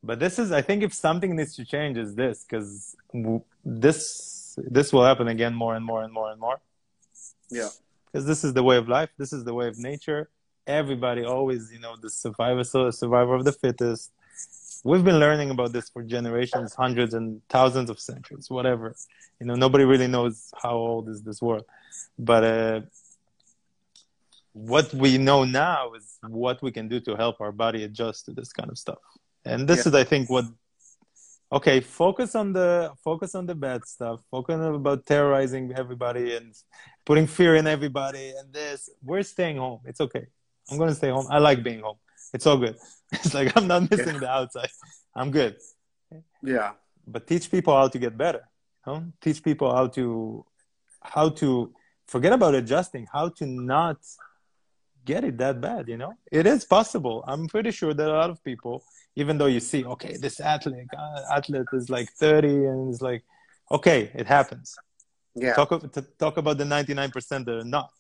But this is i think if something needs to change is this because this this will happen again more and more and more and more. Yeah. because this is the way of life. This is the way of nature. Everybody always you know the survivor so survivor of the fittest. We've been learning about this for generations hundreds and thousands of centuries whatever. You know nobody really knows how old is this world. But uh, what we know now is what we can do to help our body adjust to this kind of stuff. And this Yeah. is i think what okay focus on the focus on the bad stuff. Focus on about terrorizing everybody and putting fear in everybody and this. We're staying home. It's okay. I'm going to stay home. I like being home. It's all good. It's like i'm not missing the outside. I'm good. Yeah. but teach people how to get better you know? teach people how to how to forget about adjusting how to not get it that bad you know? It is possible. I'm pretty sure that a lot of people even though you see okay this athlete uh, athlete is like 30 and it's like okay it happens. Yeah. talk to talk about the 99% that are not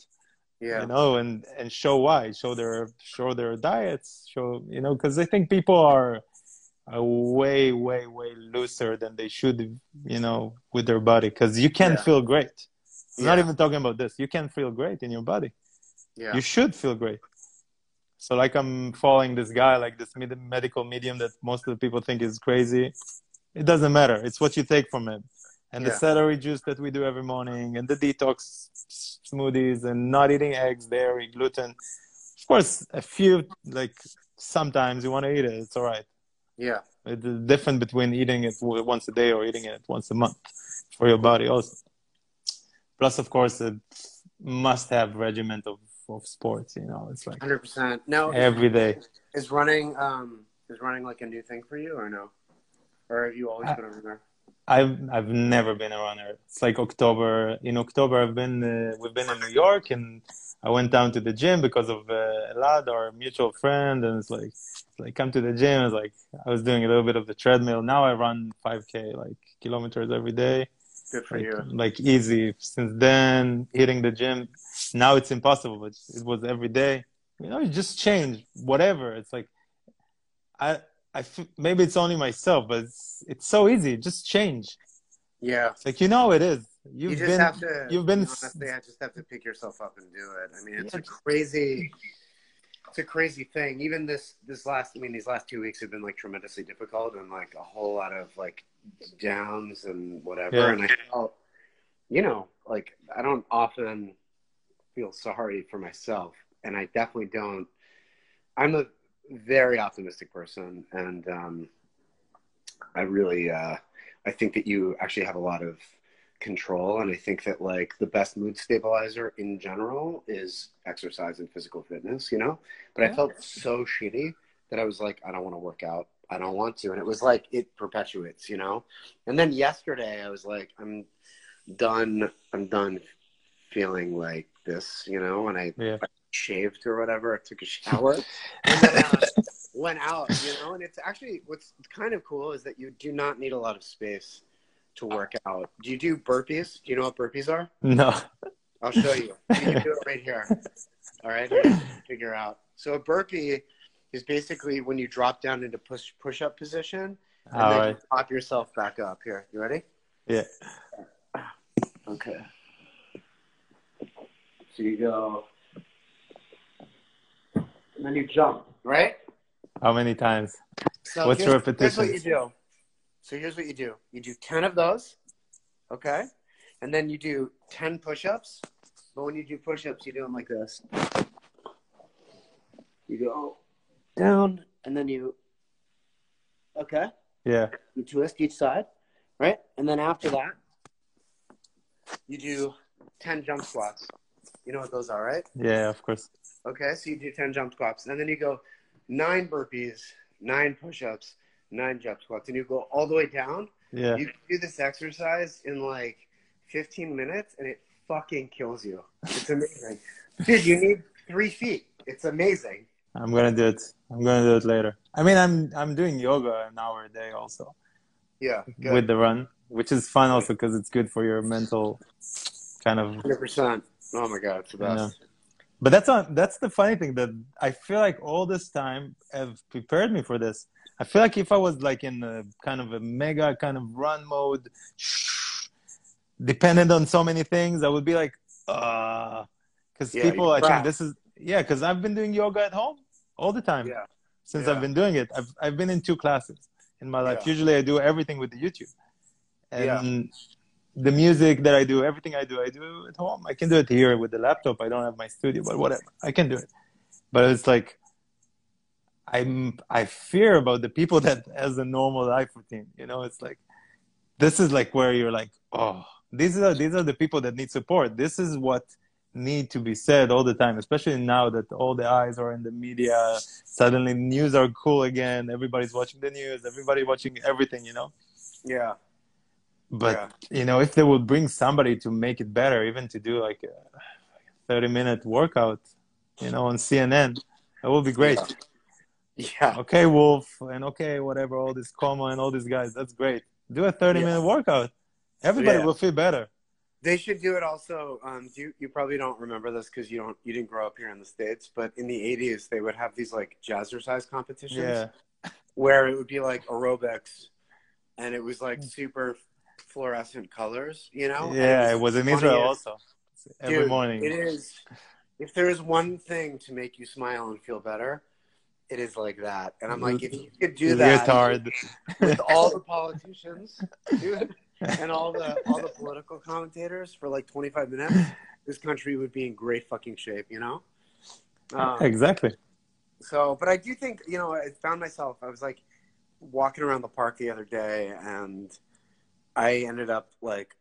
Yeah. you know and and show why. Show their show their diets show you know because i think people are are way way way looser than they should you know with their body because you can Yeah. feel great. I'm not even talking about this. You can feel great in your body Yeah. you should feel great. So like i'm following this guy like this med- medical medium that most of the people think is crazy. It doesn't matter. It's what you take from it. And the celery juice that we do every morning and the detox smoothies and not eating eggs dairy gluten. Of course a few like sometimes you want to eat it. It's all right. Yeah. it's the difference between eating it once a day or eating it once a month for your body also. Plus of course it must have regiment of, of sports you know it's like Hundred percent. Now every day is running um is running like a new thing for you or no? Or have you always I- been a runner? I've I've never been a runner. It's like October. In October, I've been uh, we've been in New York, and I went down to the gym because of uh, Elad, our mutual friend, and it's like it's like come to the gym. It's like I was doing a little bit of the treadmill. Now I run 5k like kilometers every day, Good for like, you. like easy. Since then, hitting the gym. Now it's impossible, but it was every day. You know, you just change whatever. It's like I. I f- maybe it's only myself, but it's, it's so easy. Just change. Yeah. It's like you know it is. You've you just been have to you've been honestly I just have to pick yourself up and do it. I mean it's Yeah. a crazy it's a crazy thing. Even this this last I mean these last two weeks have been like tremendously difficult and like a whole lot of like downs and whatever. Yeah. And I felt you know, like I don't often feel sorry for myself and I definitely don't I'm a very optimistic person and um I really uh I think that you actually have a lot of control and i think that like the best mood stabilizer in general is exercise and physical fitness you know? But i felt so shitty that i was like i don't want to work out. I don't want to. And it was like it perpetuates you know? And then yesterday i was like i'm done i'm done feeling like this you know? And i Yeah. shaved or whatever i took a shower and then uh, went out you know? And it's actually what's kind of cool is that you do not need a lot of space to work out do you do burpees do you know what burpees are no. I'll show you. You can do it right here. All right, here, you can figure out. So a burpee is basically when you drop down into push push up position and All then right. you pop yourself back up. Here, you ready? Yeah. Okay. So you go, and then you jump, right? How many times? So What's here's, your Here's what you repetitions? do. So here's what you do. You do ten of those, okay, and then you do ten push-ups. But when you do push-ups, you do them like this. You go down, and then you, okay, Yeah. you twist each side, right, and then after that, you do ten jump squats. You know what those are, right? Yeah, of course. Okay, so you do 10 jump squats, and then you go nine burpees, nine push ups, nine jump squats, and you go all the way down. Yeah. You do this exercise in like 15 minutes, and it fucking kills you. It's amazing, dude. You need three feet. It's amazing. I'm gonna do it. I'm gonna do it later. I mean, I'm I'm doing yoga an hour a day also Yeah, good. with the run, which is fun also because it's good for your mental kind of. Hundred percent. Oh my god, it's the Yeah. best. But that's not, that's the funny thing that I feel like all this time have prepared me for this. I feel like if I was like in a kind of a mega kind of run mode, dependent on so many things, I would be like, uh, because Yeah, people, I think this is yeah, because I've been doing yoga at home all the time Yeah, since Yeah. I've been doing it. I've I've been in two classes in my life. Usually, I do everything with the YouTube, and the music that I do, everything I do, I do at home. I can do it here with the laptop. I don't have my studio, but whatever, I can do it. But it's like I'm I fear about the people that has a normal life routine. You know, it's like this is like where you're like, oh, these are these are the people that need support. This is what need to be said all the time, especially now that all the eyes are in the media. Suddenly, news are cool again. Everybody's watching the news. Everybody watching everything. You know. yeah, But Yeah. you know, if they would bring somebody to make it better, even to do like a thirty-minute workout, you know, on CNN, that would be great. yeah, Okay, Wolf, and okay, whatever, all this Cuomo and all these guys, that's great. Do a thirty-minute workout. Everybody Yeah. will feel better. They should do it also. Um, you you probably don't remember this because you don't you didn't grow up here in the states. But in the '80s, they would have these like jazzercise competitions Yeah, where it would be like aerobics, and it was like super fluorescent colors. You know? Yeah, it was in Israel as- also. Every Dude, morning. It is. If there is one thing to make you smile and feel better, it is like that. And I'm like, if you could do that Leotard. with all the politicians, dude, and all the all the political commentators for like 25 minutes, this country would be in great fucking shape, you know. Um, exactly. so, but I do think you know I found myself. I was like walking around the park the other day, and I ended up like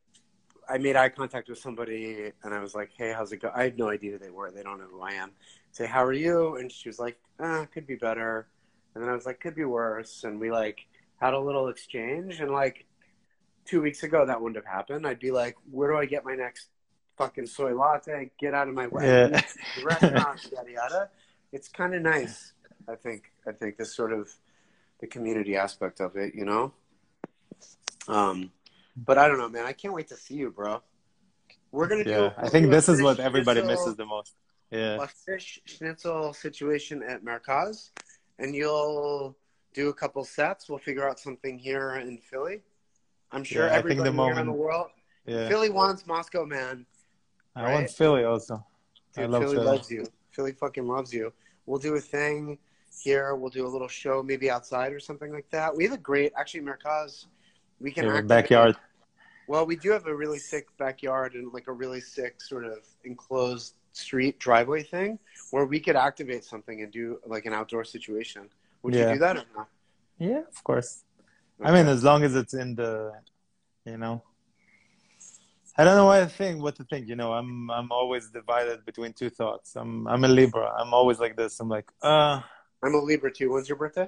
I made eye contact with somebody, and I was like, "Hey, how's it go?" I had no idea who they were. They don't know who I am. Say, "How are you?" And she was like, "Ah, could be better." And then I was like, "Could be worse." And we like had a little exchange, and like two weeks ago, that wouldn't have happened. I'd be like, "Where do I get my next fucking soy latte? Get out of my way!" Yeah. restaurant, yada yada. It's kind of nice. I think. I think this sort of the community aspect of it, you know. Um, but I don't know, man. I can't wait to see you, bro. We're gonna do. Yeah, I think this is what everybody schnitzel- misses the most. Yeah. A fish schnitzel situation at Merkaz, and you'll do a couple sets. We'll figure out something here in Philly. I'm sure Yeah, everybody the here in the world. Yeah. Philly wants Moscoman. I right? want Philly also. I Dude, love Philly, Philly. loves you. Philly fucking loves you. We'll do a thing here. We'll do a little show, maybe outside or something like that. We have a great, actually, Merkaz. We can Yeah, activate- backyard. Well, we do have a really sick backyard and like a really sick sort of enclosed street driveway thing where we could activate something and do like an outdoor situation. Would Yeah. you do that or not? Yeah, of course. I mean, as long as it's in the, you know. I don't know what to think. What to think? You know, I'm I'm always divided between two thoughts. I'm I'm a Libra. I'm always like this. I'm like, uh, I'm a Libra too. When's your birthday?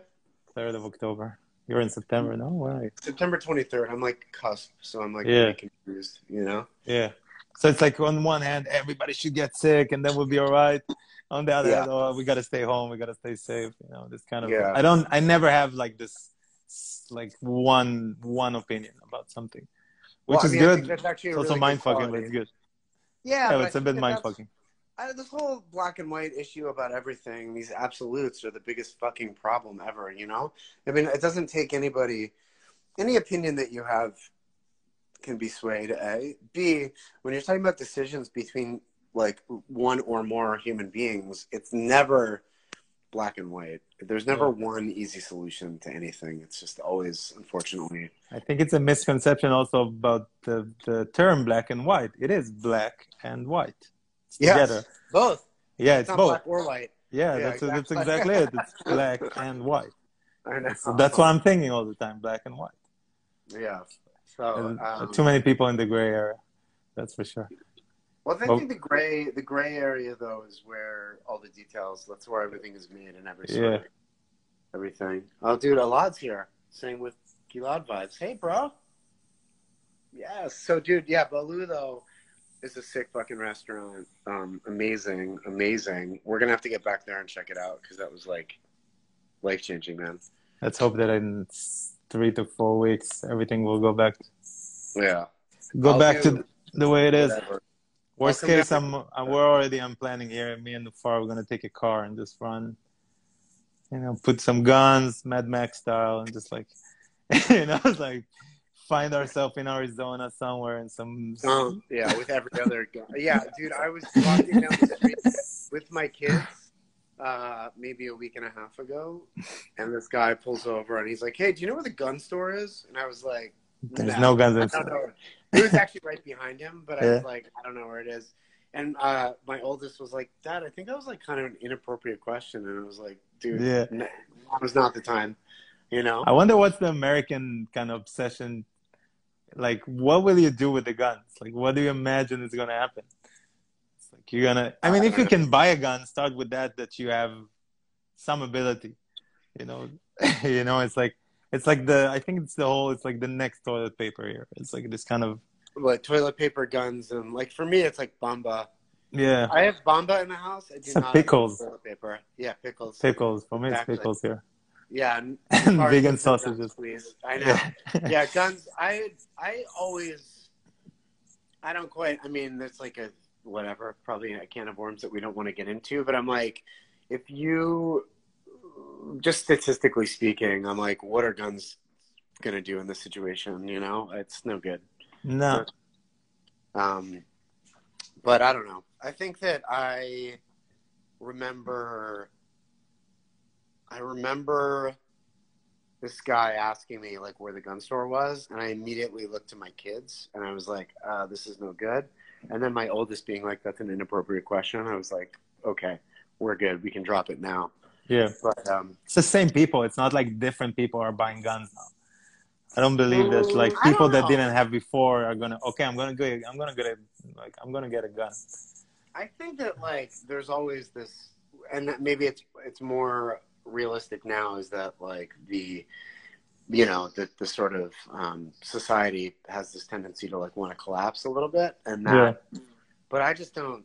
third of October. You're in September, no? Why? September 23rd. I'm like cusp, so I'm like Yeah. really confused, you know? Yeah. So it's like on one hand, everybody should get sick, and then we'll be all right. On the other Yeah. hand, oh, we gotta stay home. We gotta stay safe. You know, this kind of. Yeah. I don't. I never have like this, like one one opinion about something, which Well, is mean, I good. that's actually It's also really mind fucking, but it's good. Yeah, Yeah, but it's a bit mind fucking. I, this whole black and white issue about everything, these absolutes are the biggest fucking problem ever, you know? I mean, it doesn't take anybody, any opinion that you have can be swayed, A. B, when you're talking about decisions between like one or more human beings, it's never black and white. There's never one easy solution to anything. It's just always, unfortunately. I think it's a misconception also about the, the term black and white. It is black and white. Yes, together. both. Yeah, It's it's both. black or white. Yeah, Yeah, that's that's exactly. exactly it. It's black and white. I know. So that's what I'm thinking all the time, black and white. Yeah. So, um, too many people in the gray area. That's for sure. Well, I think the gray the gray area though is where all the details. That's where everything is made and every Yeah. everything. Oh, dude, Elad's here. Same with Gilad vibes. Hey, bro. Yes. So, dude, yeah, Baloo though. Is a sick fucking restaurant. Um, amazing, amazing. We're gonna have to get back there and check it out because that was like life changing, man. Let's hope that in three to four weeks everything will go back. Yeah. Go I'll back to the way it is. whatever. Worst case. I'm, I'm we're already I'm planning here. Me and the far we're gonna take a car and just run. You know, put some guns, Mad Max style, and just like, you know, it's like find ourselves in Arizona somewhere and some. Um, yeah, with every other guy. Yeah, dude, I was walking down the street with my kids uh, maybe a week and a half ago, and this guy pulls over and he's like, "Hey, do you know where the gun store is?" And I was like, There's no guns I inside. don't know. It was actually right behind him, but I Yeah. was like, I don't know where it is. And uh, my oldest was like, Dad, I think that was like kind of an inappropriate question. And I was like, dude, Yeah. n- that was not the time, you know? I wonder what's the American kind of obsession. Like, what will you do with the guns? Like, what do you imagine is gonna happen? It's like you're gonna. I mean, if you can buy a gun, start with that. That you have some ability. You know, you know, it's like it's like the. I think it's the whole. It's like the next toilet paper here. It's like this kind of. Like toilet paper, guns, and like for me, it's like Bamba. Yeah, I have Bamba in the house. I do Some not pickles. have toilet paper. Yeah, pickles. pickles. For me, it's Exactly. pickles here. Yeah, and, And vegan sausages. please. I know. yeah, guns. I I always I don't quite. I mean, there's like a whatever, probably a can of worms that we don't want to get into. But I'm like, if you just statistically speaking, I'm like, what are guns gonna do in this situation? You know, it's no good. No. Um, but I don't know. I think that I remember. I remember this guy asking me like where the gun store was, and I immediately looked to my kids, and I was like, uh, "This is no good." And then my oldest being like, "That's an inappropriate question." I was like, "Okay, we're good. We can drop it now." Yeah, But um, it's the same people. It's not like different people are buying guns now. I don't believe that like Mm, people that didn't have before are gonna. Okay, I'm gonna go. I'm gonna get a like. I'm gonna get a gun. I think that like there's always this, and that maybe it's it's more realistic now is that like the, you know, the the sort of um, society has this tendency to like want to collapse a little bit, and that. But I just don't.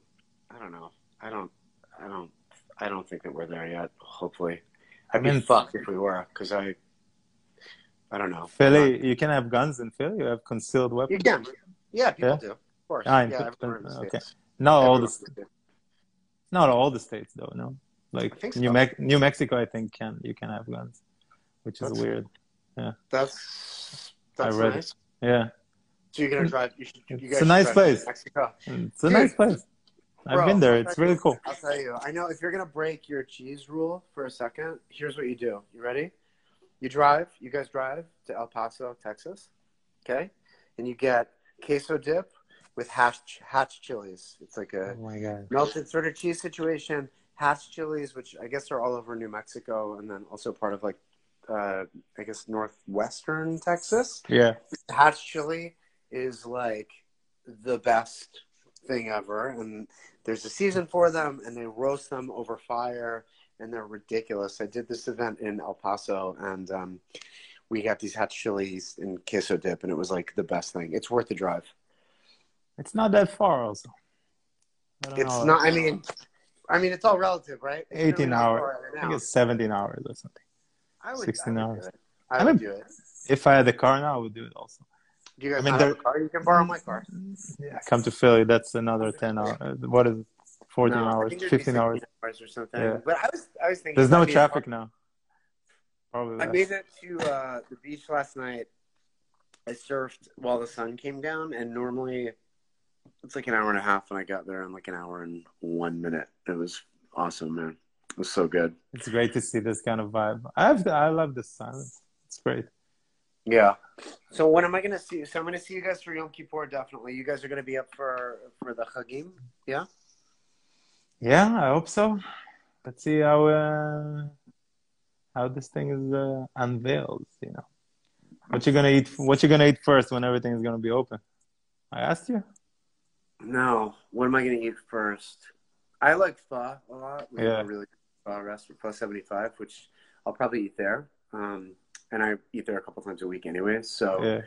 I don't know. I don't. I don't. I don't think that we're there yet. Hopefully, I'd I mean- be fucked if we were, because I. I don't know. Philly, you can have guns in Philly. You have concealed weapons You can. Yeah, people Yeah? do. Of course. Ah, yeah, okay. States. Not all the the not all the states though. No, like I think New so. Mex- New Mexico, I think can you can have guns, which is That's- weird. Yeah, that's that's read it. nice. Yeah, So you're gonna drive? You should. You It's a nice place. Mexico. it's a Dude. nice place. I've Bro, been there. It's really cool. I'll tell you. I know if you're gonna break your cheese rule for a second, here's what you do. You ready? You drive. You guys drive to El Paso, Texas. Okay, and you get queso dip with hash hatch chilies. It's like a Oh melted sort of cheese situation. Hatch chilies, which I guess are all over New Mexico, and then also part of like, uh, I guess northwestern Texas. Yeah, Hatch chili is like the best thing ever, and there's a season for them, and they roast them over fire, and they're ridiculous. I did this event in El Paso, and um, we got these hatch chilies and queso dip, and it was like the best thing. It's worth the drive. it's not that far. Also, I It's know. not. I mean, I mean, it's all relative, right? It's 18 not hours. I think it's 17 hours or something. I would, 16 I would hours. Do it. I I would do it. If I had a car now, I would do it also. Do you guys I mean, have a car? You can borrow my car. Yeah, come to Philly. That's another 10 hours. What is it? 14 No, hours, think there'd be 15 hours. 16 hours or something. Yeah. But I was, I was thinking. There's no traffic now. Probably. I less. made it to uh, the beach last night. I surfed while the sun came down, and normally it's like an hour and a half, and I got there in like an hour and one minute. It was awesome, man. It was so good. It's great to see this kind of vibe. I have. I love the silence. It's great. Yeah. So when am I gonna see? So I'm gonna see you guys for Yom Kippur. Definitely. You guys are gonna be up for for the Chagim. Yeah. Yeah, I hope so. Let's see how uh, how this thing is uh, unveiled. You know, what you gonna eat? What you gonna eat first when everything is gonna be open? I asked you. No. What am I gonna eat first? I like pho a lot. We have Yeah. a really good pho restaurant, Pho 75, which I'll probably eat there. Um, and I eat there a couple times a week, anyway. So Yeah,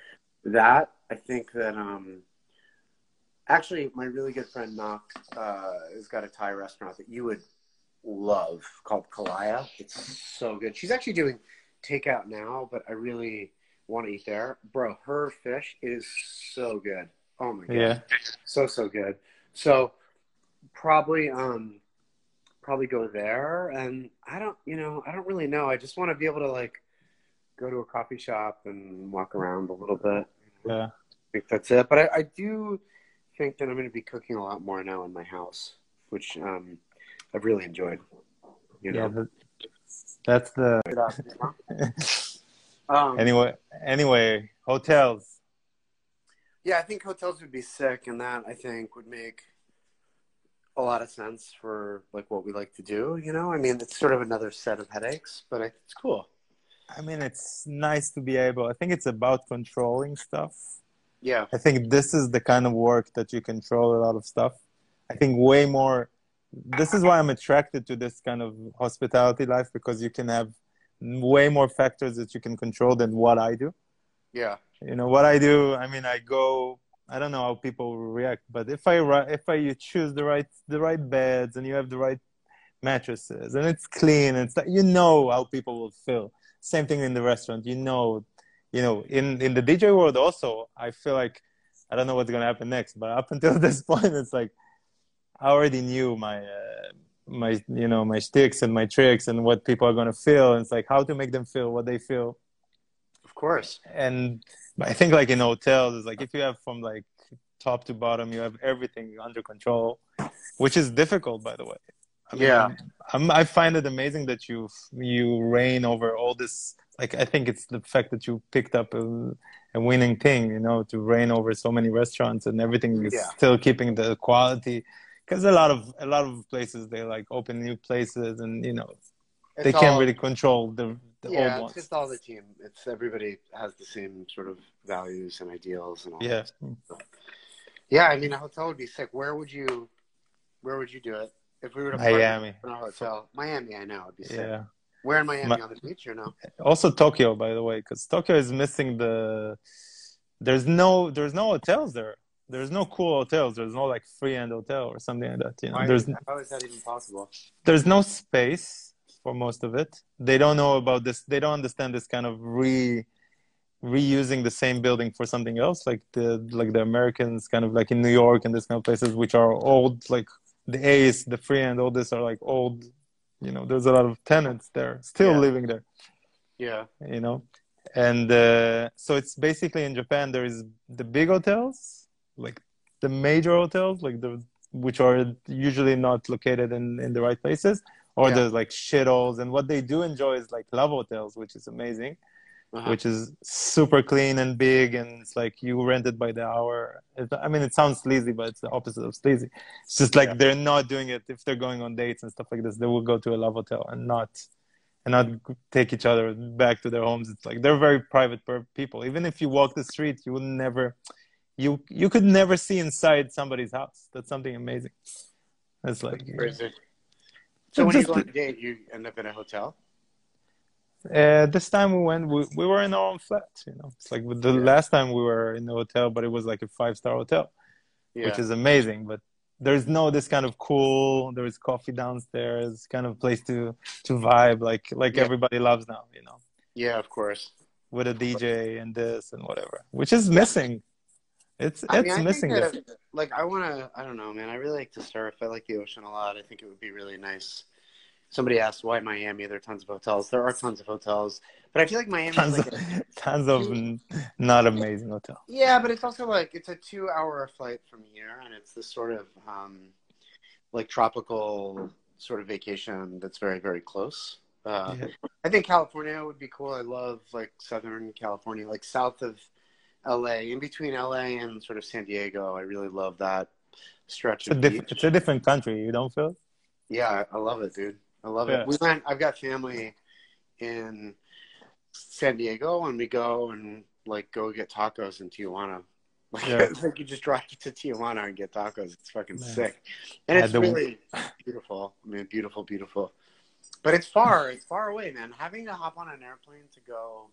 that I think that um, Actually, my really good friend Nok uh, has got a Thai restaurant that you would love called Kalaya. It's so good. She's actually doing takeout now, but I really want to eat there. Bro, her fish is so good. Oh my god. Yeah. So so good. So probably um probably go there and I don't you know, I don't really know. I just want to be able to like go to a coffee shop and walk around a little bit. Yeah. I think that's it. But I, I do think that I'm going to be cooking a lot more now in my house, which um, I've really enjoyed. You Yeah. know. that- That's the. um, Anyway, anyway, hotels. Yeah, I think hotels would be sick, and that I think would make a lot of sense for like what we like to do. You know, I mean, it's sort of another set of headaches, but it's cool. I mean, it's nice to be able. I think it's about controlling stuff. Yeah, I think this is the kind of work that you control a lot of stuff. I think way more. This is why I'm attracted to this kind of hospitality life because you can have way more factors that you can control than what I do. Yeah, You know what I do. I mean, I go. I don't know how people react, but if I if I you choose the right the right beds and you have the right mattresses and it's clean and stuff, you know how people will feel. Same thing in the restaurant. You know, you know, in in the DJ world also, I feel like I don't know what's gonna happen next, but up until this point, it's like I already knew my uh, my you know my sticks and my tricks and what people are gonna feel. And it's like how to make them feel what they feel. Of course. And I think like in hotels, it's like if you have from like top to bottom, you have everything under control, which is difficult, by the way. I mean, Yeah. I'm, I find it amazing that you you reign over all this. Like I think it's the fact that you picked up a, a winning thing, you know, to reign over so many restaurants and everything is Yeah. still keeping the quality. Because a lot of a lot of places they like open new places and you know It's they can't all- really control the the yeah, it's ones. just all the team. It's everybody has the same sort of values and ideals and all. Yeah, Yeah, I mean, a hotel would be sick. Where would you, where would you do it if we were to Miami. in a hotel? Miami, I know, would be sick. Yeah. Where in Miami Mi- on the beach or no? Also Tokyo, by the way, because Tokyo is missing the. There's no there's no hotels there. There's no cool hotels. There's no like Freehand hotel or something like that. You know, Why- there's how is that even possible? there's no space for most of it. They don't know about this. They don't understand this kind of re reusing the same building for something else, like the like the Americans, kind of like in New York and this kind of places, which are old, like the Ace, the Freehand all this are like old. You know, there's a lot of tenants there still Yeah. living there. Yeah, You know, and uh, so it's basically in Japan there is the big hotels, like the major hotels, like the which are usually not located in in the right places, or Yeah. there's like shitholes. And what they do enjoy is like love hotels, which is amazing, uh-huh. which is super clean and big, and it's like you rent it by the hour. It, I mean, it sounds sleazy, but it's the opposite of sleazy. It's just like Yeah. they're not doing it if they're going on dates and stuff like this. They will go to a love hotel and not and not take each other back to their homes. It's like they're very private people. Even if you walk the street, you will never, you you could never see inside somebody's house. That's something amazing. That's like crazy. So when you go on a date, you end up in a hotel. uh, this time we went, we, we were in our own flat. You know, it's like the Yeah. last time we were in the hotel, but it was like a five star hotel, Yeah, which is amazing. But there's no this kind of cool. There's coffee downstairs, kind of place to to vibe like like Yeah. everybody loves now. You know. yeah, of course. with a DJ and this and whatever, which is missing. It's I it's mean, missing. that, like, I want to. I don't know, man. I really like to surf. I like the ocean a lot. I think it would be really nice. Somebody asked why Miami. There are tons of hotels. There are tons of hotels, but I feel like Miami Tons is of like a, tons of not amazing hotel. Yeah, but it's also like it's a two-hour flight from here, and it's this sort of um, like tropical sort of vacation that's very, very close. Uh, Yeah. I think California would be cool. I love like Southern California, like south of LA, in between LA and sort of San Diego. I really love that stretch It's a diff- beach. it's a different country. You don't feel? Yeah, I love it, dude. I love Yeah. it. We went. I've got family in San Diego, and we go and like go get tacos in Tijuana. Like, Yeah. like you just drive to Tijuana and get tacos. It's fucking Man. sick, and Yeah, it's the- really beautiful. I mean, beautiful, beautiful. But it's far. It's far away, man. Having to hop on an airplane to go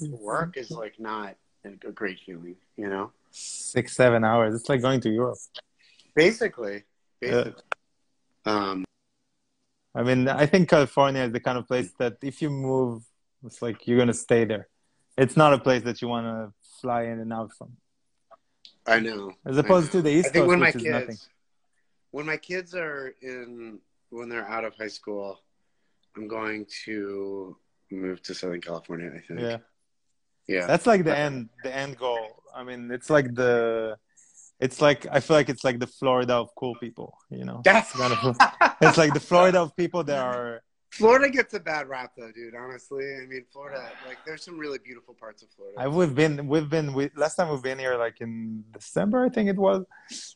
to work is like not. And a great feeling. You know, Six, seven hours. It's like going to Europe. basically, basically. Um, I mean, I think California is the kind of place that if you move, it's like you're gonna stay there. It's not a place that you want to fly in and out from, I know. as opposed know. to the East I think Coast, when my which is kids, nothing. when my kids are in, when they're out of high school, I'm going to move to Southern California. I think. Yeah, Yeah. that's like the end, the end goal. I mean, it's like the, it's like I feel like it's like the Florida of cool people. You know, That's kind of- it's like the Florida of people that are. Florida gets a bad rap though, dude. Honestly, I mean, Florida, like, there's some really beautiful parts of Florida. I, we've been, we've been, we, last time we've been here like in December, I think it was.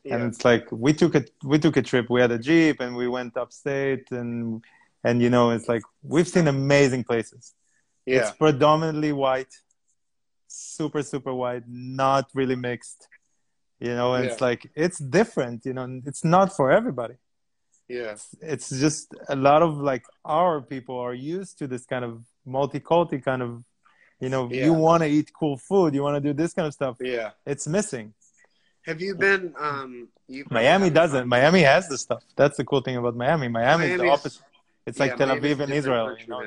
yeah. and it's like we took a we took a trip we had a jeep and we went upstate and and you know it's like we've seen amazing places yeah. it's predominantly white super super white not really mixed you know and it's like it's different you know it's not for everybody Yeah. it's, it's just a lot of like our people are used to this kind of multi-culti kind of you know Yeah. you want to eat cool food you want to do this kind of stuff Yeah. it's missing Have you been? Um, you Miami doesn't. Miami has the stuff. That's the cool thing about Miami. Miami is the opposite. It's like Tel Aviv in Israel. You know?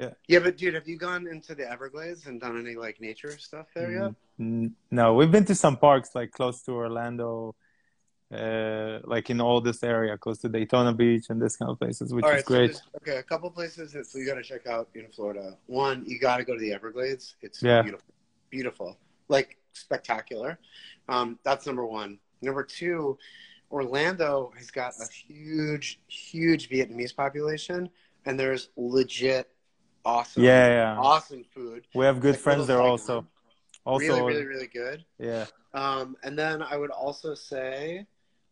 Yeah. Yeah, but dude, have you gone into the Everglades and done any like nature stuff there yet? Mm, No, we've been to some parks like close to Orlando, uh, like in all this area, close to Daytona Beach and this kind of places, which All is right, so great. there's- okay, a couple places that you got to check out in Florida. One, you got to go to the Everglades. It's Yeah. beautiful, beautiful, like spectacular. Um, that's number one. Number two, Orlando has got a huge, huge Vietnamese population, and there's legit awesome, yeah, yeah. awesome food. We have good Like friends there also. Also, really, really, really good. yeah. Um, and then I would also say,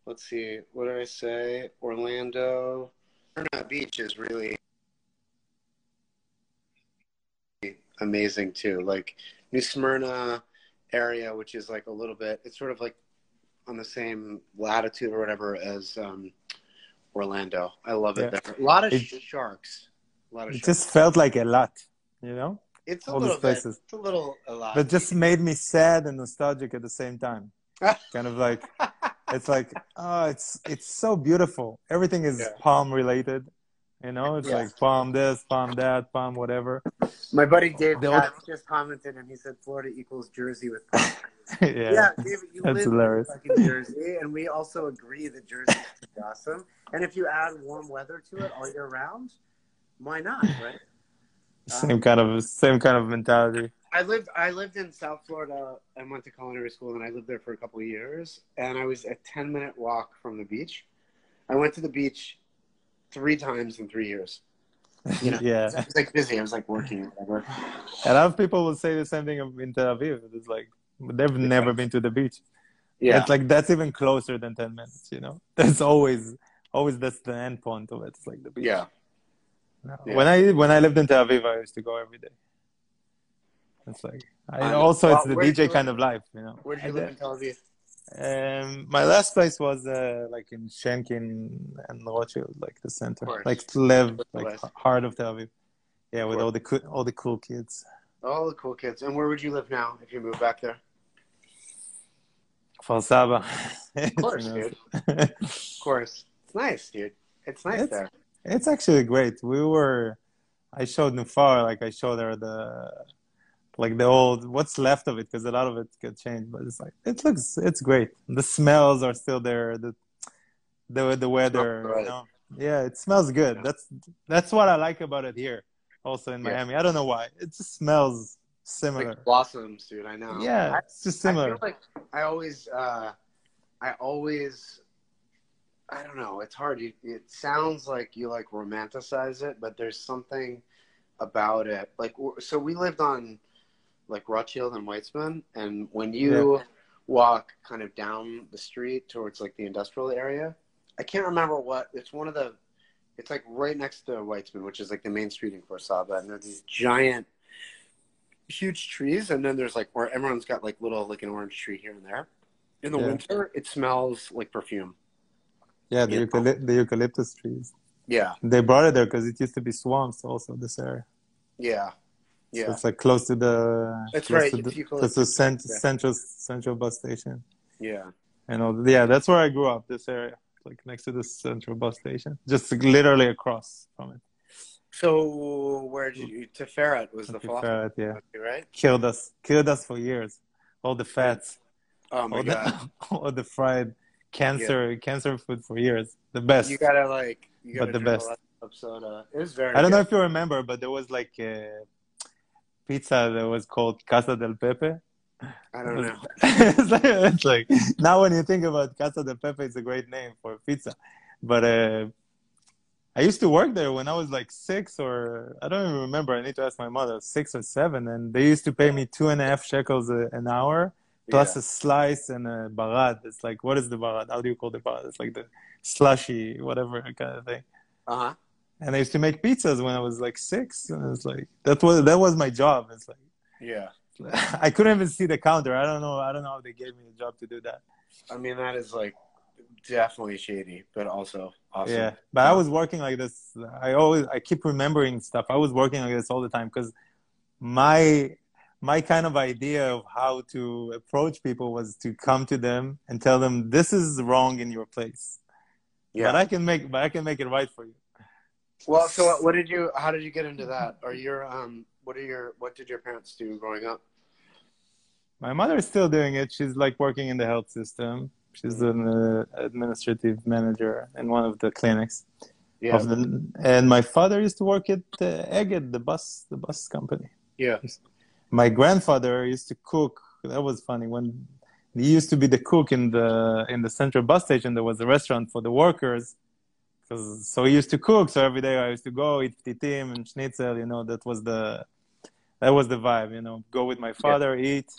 let's see, what did I say? Orlando, Smyrna Beach is really amazing too. Like New Smyrna area, which is like a little bit, it's sort of like on the same latitude or whatever as um, Orlando. I love it Yeah. there. A lot of It- sharks. A lot of It sharks. just felt like a lot, you know? it's a all little these bit. places. It's a little a lot. But just made me sad and nostalgic at the same time. kind of like, it's like, oh, it's it's so beautiful. Everything is Yeah. palm related. You know, it's Yeah. like palm this, palm that, palm whatever. My buddy Dave The old- just commented and he said Florida equals Jersey with palm yeah. Yeah, David, you That's live hilarious. in fucking Jersey, and we also agree that Jersey is awesome. And if you add warm weather to it all year round, why not, right? Same kind of same kind of mentality. I lived I lived in South Florida and went to culinary school, and I lived there for a couple of years. And I was a ten minute walk from the beach. I went to the beach three times in three years. You know, yeah. I was like busy. I was like working or whatever. A lot of people will say the same thing in Tel Aviv. It's like they've never been to the beach. Yeah, It's like that's even closer than ten minutes. You know, that's always always that's the end point of it. It's like the beach. yeah. No. Yeah. When I when I lived in Tel Aviv, I used to go every day. It's like I, Um, also it's the DJ kind of life, you know. Where did I you live in Tel Aviv? Um, my last place was uh, like in Shenkin and Rothschild, like the center, like Lev, Of like heart of Tel Aviv. Yeah, with all the cool, all the cool kids. All the cool kids. And where would you live now if you moved back there? Kfar Saba. Of course, dude. Of course. It's nice, dude. It's nice It's- there. It's actually great. We were, I showed Nufar, like I showed her the, like the old, what's left of it, because a lot of it got changed, but it's like, it looks, it's great. The smells are still there. The, the, the weather, Right. you know? Yeah, it smells good. Yeah. That's, that's what I like about it here. Also in Yeah. Miami. I don't know why. It just smells similar. Like blossoms, dude. I know. yeah, I, it's just I similar. feel like I always, uh, I always, I don't know. It's hard. You, it sounds like you like romanticize it, but there's something about it. Like, so we lived on like Rothschild and Weitzman, and when you walk kind of down the street towards like the industrial area, I can't remember what. It's one of the. It's like right next to Weitzman, which is like the main street in Kfar Saba, and there's these giant, huge trees, and then there's like where everyone's got like little like an orange tree here and there. In the Yeah. winter, it smells like perfume. Yeah, the, yeah. eucalypt- the eucalyptus trees. Yeah, They brought it there because it used to be swamps also, this area. yeah, So Yeah. it's like close to the That's right, to it's the, close to cent- yeah. central central bus station. Yeah. And all, yeah, that's where I grew up. This area, like next to the central bus station, just literally across from it. So where did you to Ferret was the Ferret, yeah, right? killed us, killed us for years. All the fats, Oh my all god. the, all the fried cancer, cancer food for years. The best. You gotta like you But gotta the best. of soda. It was very I don't know if you remember, but there was like a pizza that was called Casa del Pepe. I don't know. it's, like, it's like now when you think about Casa del Pepe, it's a great name for pizza. But uh, I used to work there when I was like six or I don't even remember. I need to ask my mother, six or seven, and they used to pay me two and a half shekels a, an hour plus Yeah. a slice and a barad. It's like what is the barad? How do you call the barad? It's like the slushy, whatever kind of thing. Uh-huh. And I used to make pizzas when I was like six, and it's like that was that was my job. It's like Yeah. I couldn't even see the counter. I don't know. I don't know how they gave me the job to do that. I mean that is like definitely shady, but also awesome. Yeah, but I was working like this. I always I keep remembering stuff. I was working like this all the time because my my kind of idea of how to approach people was to come to them and tell them this is wrong in your place. Yeah. But I can make but I can make it right for you. Well, so what did you? How did you get into that? Are your um? What are your? What did your parents do growing up? My mother is still doing it. She's like working in the health system. She's an uh, administrative manager in one of the clinics. Yeah. Of the, and my father used to work at uh, Egged, the bus, the bus company. Yeah. My grandfather used to cook. That was funny when he used to be the cook in the in the central bus station. There was a restaurant for the workers. 'Cause- so he used to cook. So every day I used to go eat ptitim and schnitzel. You know that was the that was the vibe. You know, go with my father, eat.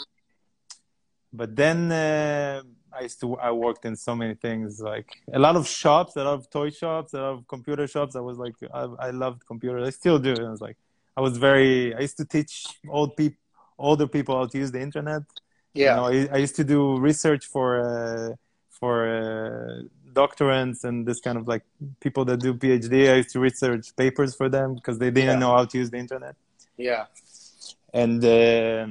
But then uh, I used to I worked in so many things like a lot of shops, a lot of toy shops, a lot of computer shops. I was like I, I loved computers. I still do. I was like I was very I used to teach old people older people how to use the internet. Yeah. You know, I, I used to do research for uh, for uh, doctorants and this kind of like people that do PhD. I used to research papers for them because they didn't Yeah. know how to use the internet. yeah. And uh,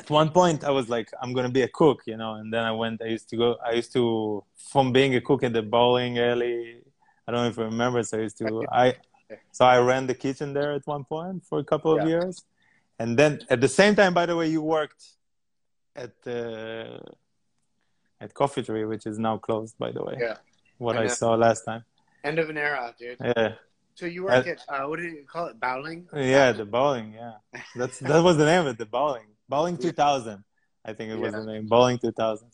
at one point, I was like, I'm gonna be a cook, you know. And then I went. I used to go. I used to from being a cook at the bowling alley. I don't know if you remember. So I used to. I so I ran the kitchen there at one point for a couple of Yeah. years, and then at the same time, by the way, you worked at uh, at Coffee Tree, which is now closed, by the way. Yeah. What I saw last time. End of an era, dude. Yeah. So you worked at uh, what did you call it? Bowling. Yeah, the bowling. Yeah, that's that was the name of it. The bowling, bowling two thousand. I think it was Yeah. the name, bowling two thousand.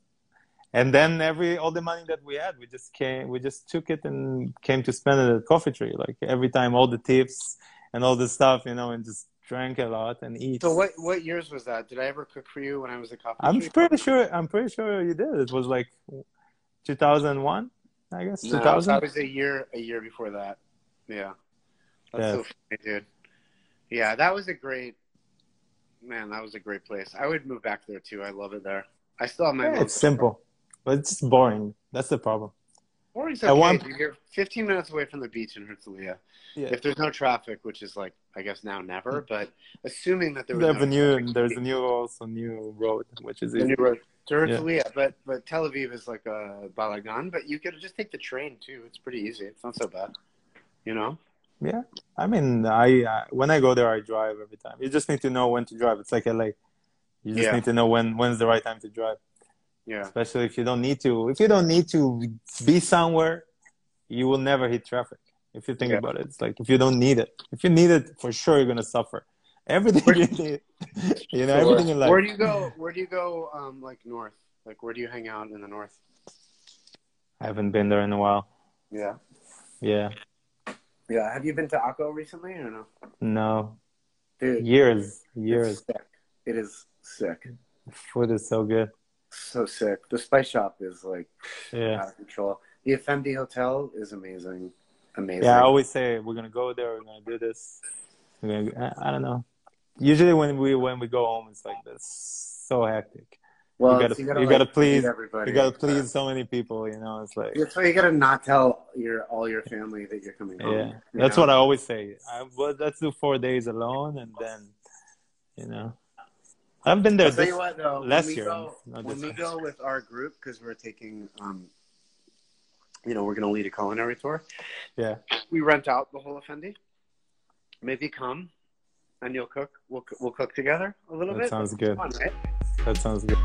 And then every all the money that we had, we just came, we just took it and came to spend it at Coffee Tree. Like every time, all the tips and all the stuff, you know, and just drank a lot and eat. So what what years was that? Did I ever cook for you when I was a coffee? I'm tree? pretty sure. I'm pretty sure you did. It was like 2001, I guess. No, 2000. that was a year a year before that. Yeah. That's Yeah. so funny, dude. Yeah, that was a great man, that was a great place. I would move back there too. I love it there. I still have my Yeah, it's simple, but it's just boring. That's the problem. Boring's At okay. one- You're 15 minutes away from the beach in Herzliya. Yeah. If there's no traffic, which is like I guess now never, but assuming that there was no a new, traffic, there's a new also new road, which is new road to Herzliya, but but Tel Aviv is like a Balagan, but you could just take the train too. It's pretty easy. It's not so bad. You know? Yeah, I mean, I uh, when I go there, I drive every time. You just need to know when to drive. It's like LA. You just Yeah. need to know when when's the right time to drive. Yeah. Especially if you don't need to. If you don't need to be somewhere, you will never hit traffic. If you think Yeah. about it, it's like if you don't need it. If you need it, for sure you're gonna suffer. Everything Where- you need, you know, everything in life. Where do you go? Where do you go? Um, like north? Like where do you hang out in the north? I haven't been there in a while. Yeah. Yeah, Yeah. Have you been to Akko recently or no? no, Dude, years, it's years. sick. It is sick. Food is so good. So sick. The spice shop is like Yeah. out of control. The Effendi Hotel is amazing. Amazing. Yeah, I always say we're gonna go there. We're gonna do this. We're gonna, I, I don't know. Usually when we when we go home, it's like this so hectic. well, you gotta- so you gotta, you like, gotta please- everybody. You gotta please so many people. You know, it's like That's why you gotta not tell your all your family that you're coming home. yeah. That's know? what I always say. I well, let's do four days alone, and then you know. I've been there I'll this, what, though, last when we year. go, when we go with our group, because we're taking, um, you know, we're going to lead a culinary tour. Yeah. We rent out the whole Effendi. Maybe come and you'll cook. We'll we'll cook together a little bit. That bit. sounds good. Fun, right? That sounds good.